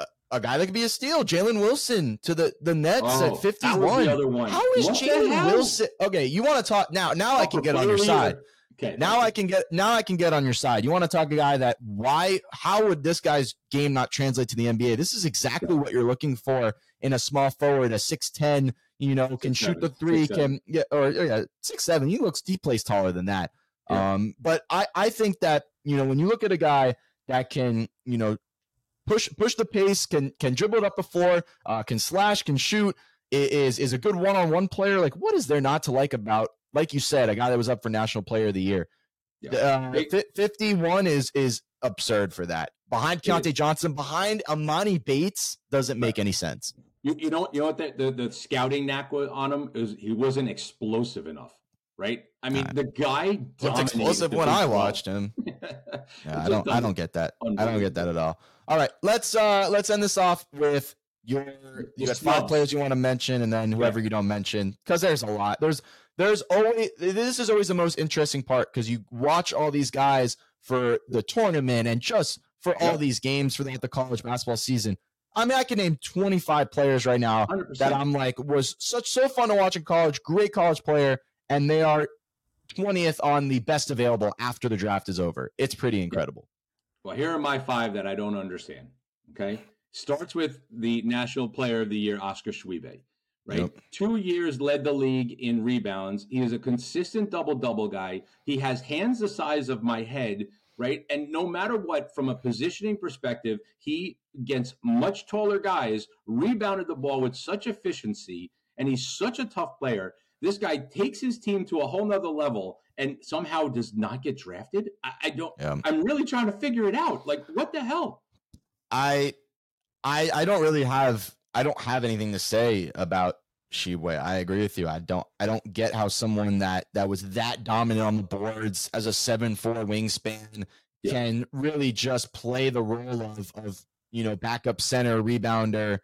uh, a guy that could be a steal, Jalen Wilson to the the Nets oh, at fifty one. How is Jalen Wilson? Okay, you want to talk now? Now oh, I can get on your side. Okay. Now I can get now I can get on your side. You want to talk a guy that why how would this guy's game not translate to the NBA? This is exactly what you're looking for in a small forward, a 6'10, you know, can six, shoot seven, the three, six, can yeah, or yeah, six seven. He looks he plays taller than that. Yeah. Um, but I, I think that, you know, when you look at a guy that can, you know, push push the pace, can can dribble it up the floor, uh, can slash, can shoot, is is a good one on one player. Like, what is there not to like about, like you said, a guy that was up for National Player of the Year? Yeah. Uh, 51 is is absurd for that. Behind Keyontae Johnson, behind Emoni Bates, doesn't make any sense. You, you know, you know what the, the, the scouting knack on him is he wasn't explosive enough, right? I mean, the guy was explosive when I watched him. yeah, I don't I don't get that. I don't get that at all. All right, let's uh let's end this off with your you got five players you want to mention and then whoever you don't mention because there's a lot. There's there's always this is always the most interesting part because you watch all these guys for the tournament and just for all these games for the, the college basketball season. I mean, I can name 25 players right now 100%. that I'm like was such so fun to watch in college, great college player, and they are 20th on the best available after the draft is over. It's pretty incredible. Well, here are my five that I don't understand. Okay. Starts with the National Player of the Year, Oscar Tshiebwe right? Yep. Two years led the league in rebounds. He is a consistent double double guy. He has hands the size of my head, right? And no matter what, from a positioning perspective, he against much taller guys rebounded the ball with such efficiency, and he's such a tough player. This guy takes his team to a whole nother level and somehow does not get drafted. I, I don't. Yeah. I'm really trying to figure it out. Like, what the hell? I, I, I don't really have I don't have anything to say about Tshiebwe. I agree with you. I don't I don't get how someone that that was that dominant on the boards as a seven four wingspan yeah. can really just play the role of of you know backup center rebounder,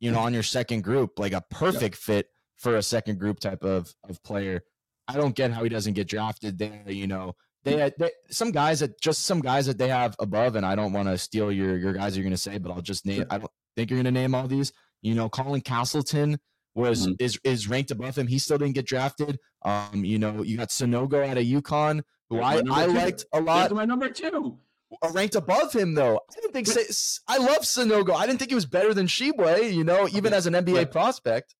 you know, mm-hmm. on your second group, like a perfect yeah. fit for a second group type of of player. I don't get how he doesn't get drafted there. You know, they, they some guys that just some guys that they have above, and I don't want to steal your your guys you're going to say, but I'll just name. I don't think you're going to name all these. You know, Colin Castleton was mm-hmm. is is ranked above him. He still didn't get drafted. Um, you know, you got Sanogo out of UConn, who I, I liked a lot. That's my number two. Uh, ranked above him though. I didn't think but, I love Sanogo. I didn't think he was better than Tshiebwe, you know, even as an NBA but, prospect.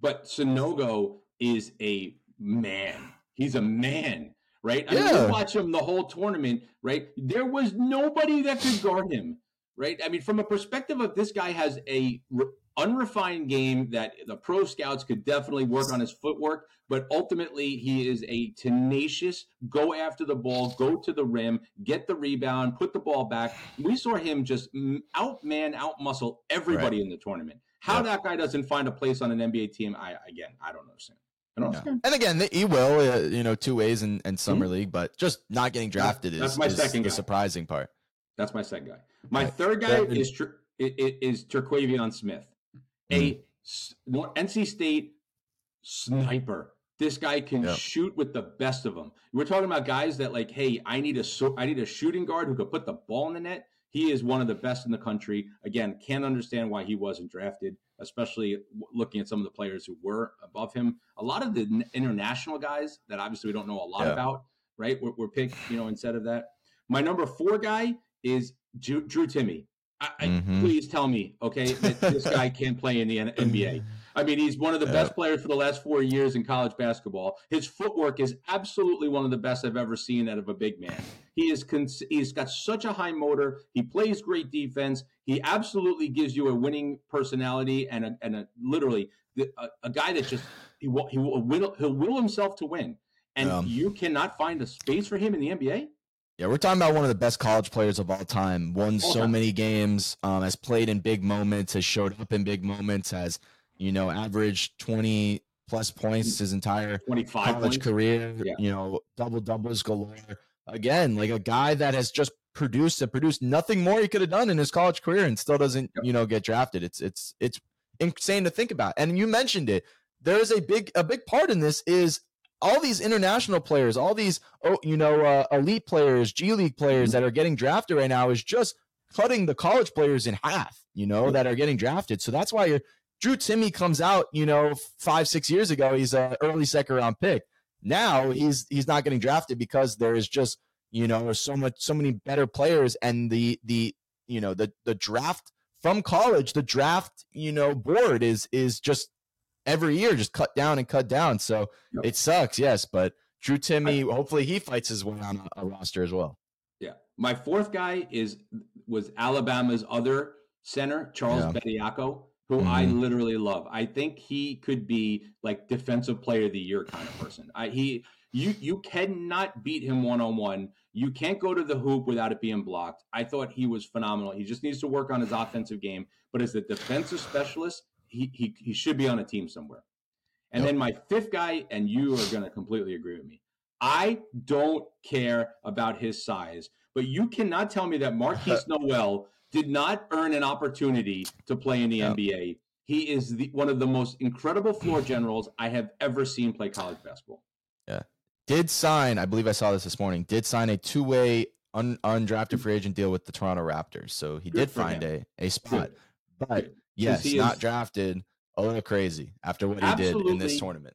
But Sanogo is a man. He's a man, right? I yeah. mean, watch him the whole tournament, right? There was nobody that could guard him, right? I mean, from a perspective of this guy has a unrefined game that the pro scouts could definitely work on his footwork, but ultimately he is a tenacious go after the ball, go to the rim, get the rebound, put the ball back. We saw him just outman, outmuscle everybody right. in the tournament. How yep. that guy doesn't find a place on an NBA team, I again, I don't understand. I don't understand. And again, he will, uh, you know, two ways in, in summer mm-hmm. league, but just not getting drafted that's, is, that's my is second the guy. surprising part. That's my second guy. My right. third guy is, is is Terquavion Smith a mm. NC State sniper. This guy can yep. shoot with the best of them. We're talking about guys that like, hey, I need a I need a shooting guard who could put the ball in the net. He is one of the best in the country. Again, can't understand why he wasn't drafted, especially looking at some of the players who were above him. A lot of the international guys that obviously we don't know a lot about, right? We're, we're picked, you know, instead of that. My number four guy is Drew, Drew Timme. I, mm-hmm. please tell me, okay, that this guy can play in the NBA. I mean, he's one of the best players for the last four years in college basketball. His footwork is absolutely one of the best I've ever seen out of a big man. He is cons- he's got such a high motor. He plays great defense. He absolutely gives you a winning personality and a, and a literally a, a guy that just he will, he will will he'll will himself to win. And um, you cannot find a space for him in the NBA. Yeah, we're talking about one of the best college players of all time. Won so many games, um, has played in big moments, has showed up in big moments, has you know averaged twenty plus points his entire 25 college points. career. Yeah. You know, double doubles galore. Again, like a guy that has just produced and produced nothing more he could have done in his college career and still doesn't you know get drafted. It's it's it's insane to think about. And you mentioned it. There is a big a big part in this is all these international players, all these oh, you know uh, elite players, G League players mm-hmm. that are getting drafted right now is just cutting the college players in half. You know that are getting drafted. So that's why Drew Timme comes out. You know, five six years ago, he's an early second round pick. Now he's he's not getting drafted because there is just you know so much so many better players and the the you know the the draft from college the draft you know board is is just every year just cut down and cut down. So yep. it sucks, yes. But Drew Timme, I, hopefully he fights his way on a, a, roster as well. Yeah. My fourth guy is was Alabama's other center, Charles yeah. Bediako, who mm-hmm. I literally love. I think he could be like defensive player of the year kind of person. I he you you cannot beat him one on one. You can't go to the hoop without it being blocked. I thought he was phenomenal. He just needs to work on his offensive game. But as a defensive specialist, he he he should be on a team somewhere. And Yep. then my fifth guy, and you are going to completely agree with me. I don't care about his size, but you cannot tell me that Markquis Nowell did not earn an opportunity to play in the Yep. NBA. He is the, one of the most incredible floor generals I have ever seen play college basketball. Yeah. Did sign, I believe I saw this this morning, did sign a two way un, undrafted free agent deal with the Toronto Raptors. So he Good did find him. a, a spot. Good. But Good. yes, not is- drafted. A little crazy after what he did in this tournament.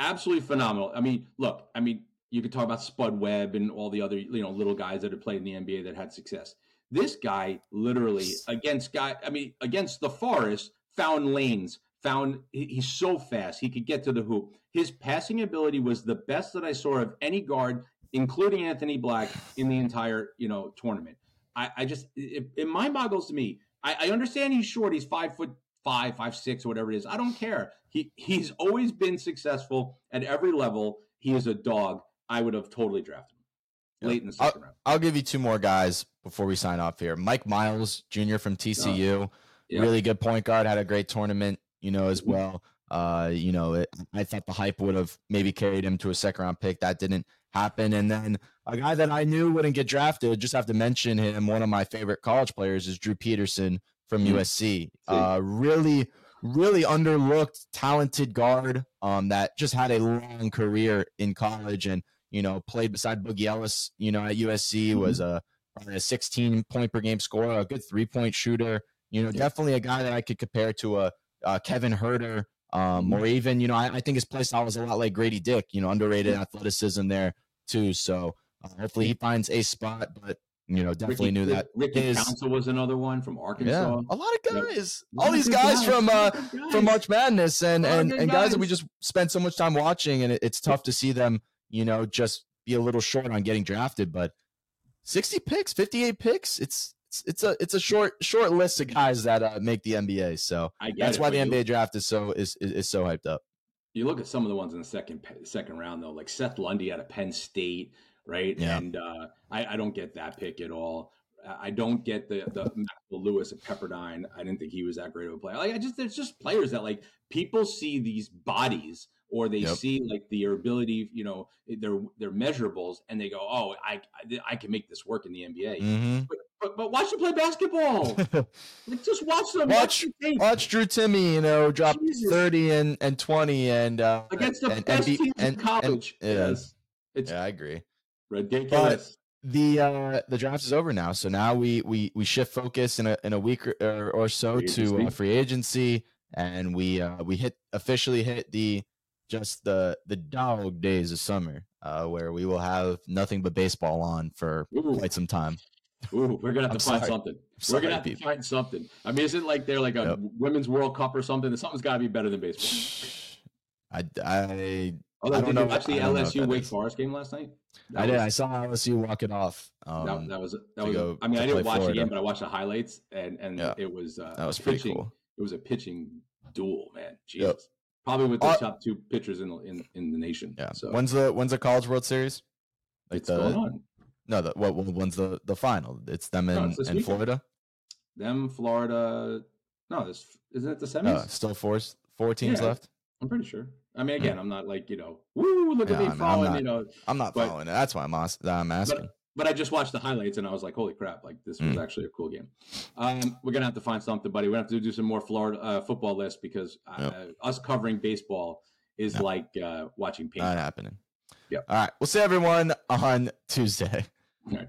absolutely phenomenal. I mean, look, I mean, you could talk about Spud Webb and all the other, you know, little guys that have played in the NBA that had success. This guy literally against guy, I mean, against the Forest, found lanes, found he's so fast, he could get to the hoop. His passing ability was the best that I saw of any guard, including Anthony Black, in the entire, you know, tournament. I, I just it, it mind boggles to me. I, I understand he's short, he's five foot five, five, six, or whatever it is. I don't care. He he's always been successful at every level. He is a dog. I would have totally drafted him late in the second round. I'll give you two more guys before we sign off here. Mike Miles Jr. from TCU, Yeah. really good point guard, had a great tournament, you know, as well. Uh, you know, it, I thought the hype would have maybe carried him to a second round pick. That didn't happen. And then a guy that I knew wouldn't get drafted, just have to mention him. One of my favorite college players is Drew Peterson from Mhm. USC. Uh, really, really underlooked, talented guard um, that just had a long career in college and, you know, played beside Boogie Ellis, you know, at USC, Mhm. was a, a 16 point per game scorer, a good three point shooter. You know, Yeah. definitely a guy that I could compare to a, uh Kevin Huerter, um, Mhm. or even, you know, I, I think his play style was a lot like Grady Dick, you know, underrated athleticism there too. So uh, hopefully he finds a spot, but, you know, definitely Ricky, knew that. Ricky his- Council was another one from Arkansas. Yeah, a lot of guys, A all these good guys from uh, good from. March Madness and A and, and guys that we just spent so much time watching, and it, it's tough to see them, you know, just be a little short on getting drafted. But sixty picks, fifty eight picks, it's it's it's a it's a short short list of guys that uh, make the NBA. So I that's it, why the NBA draft is so is, is is so hyped up. you look at some of the ones in the second second round though, like Seth Lundy out of Penn State, right? Yeah. And uh, I, I don't get that pick at all. I don't get the the Maxwell Lewis at Pepperdine. I didn't think he was that great of a player. Like I just there's just players that like people see these bodies or they Yep. see like their ability, you know, their their measurables, and they go, oh, I I, I can make this work in the NBA. hmm But, but but watch them play basketball. like just watch them. Watch- tape. Watch Drew Timme, you know, drop Jesus. thirty and and twenty and uh, against the and, best be- teams in and- and- college. yeah. it's yeah, I agree. ridiculous. The uh the draft is over now so now we we we shift focus in a in a week or, or, so Free to uh, free agency and we uh we hit officially hit the just the the dog days of summer uh where we will have nothing but baseball on for Ooh. quite some time Ooh, we're gonna have to find sorry. something. We're gonna have people. to find something. I mean, isn't like they're like a Yep. women's World Cup or something? Something's got to be better than baseball. I I Although, I did don't you know- watch the I don't know if LSU Wake is. Forest game last night? That I did I saw LSU walk it off that, um that was that was. go I mean, I didn't watch the game, but I watched the highlights, and and Yeah. it was uh, that was a pretty pitching, cool It was a pitching duel, man. Jesus, probably with the Uh, top two pitchers in the in, in the nation. yeah So when's the when's the college world series like it's going the on. no the what when's the the final it's them No, in it's in. Florida Them, Florida. No, this isn't it the semis. Uh, still four four teams Yeah. left. I'm pretty sure. I mean, again, I'm not like you know, woo, look Yeah, at me I mean, I'm following, not- you know. I'm not But- following it. That's why I'm, as- I'm asking. But I just watched the highlights and I was like, holy crap! Like this was Mm. actually a cool game. Um, we're gonna have to find something, buddy. We're gonna have to do some more Florida uh, football lists because uh, us covering baseball is Yeah. like uh, watching paint. Not happening. Yeah. All right. We'll see everyone on Tuesday. All right.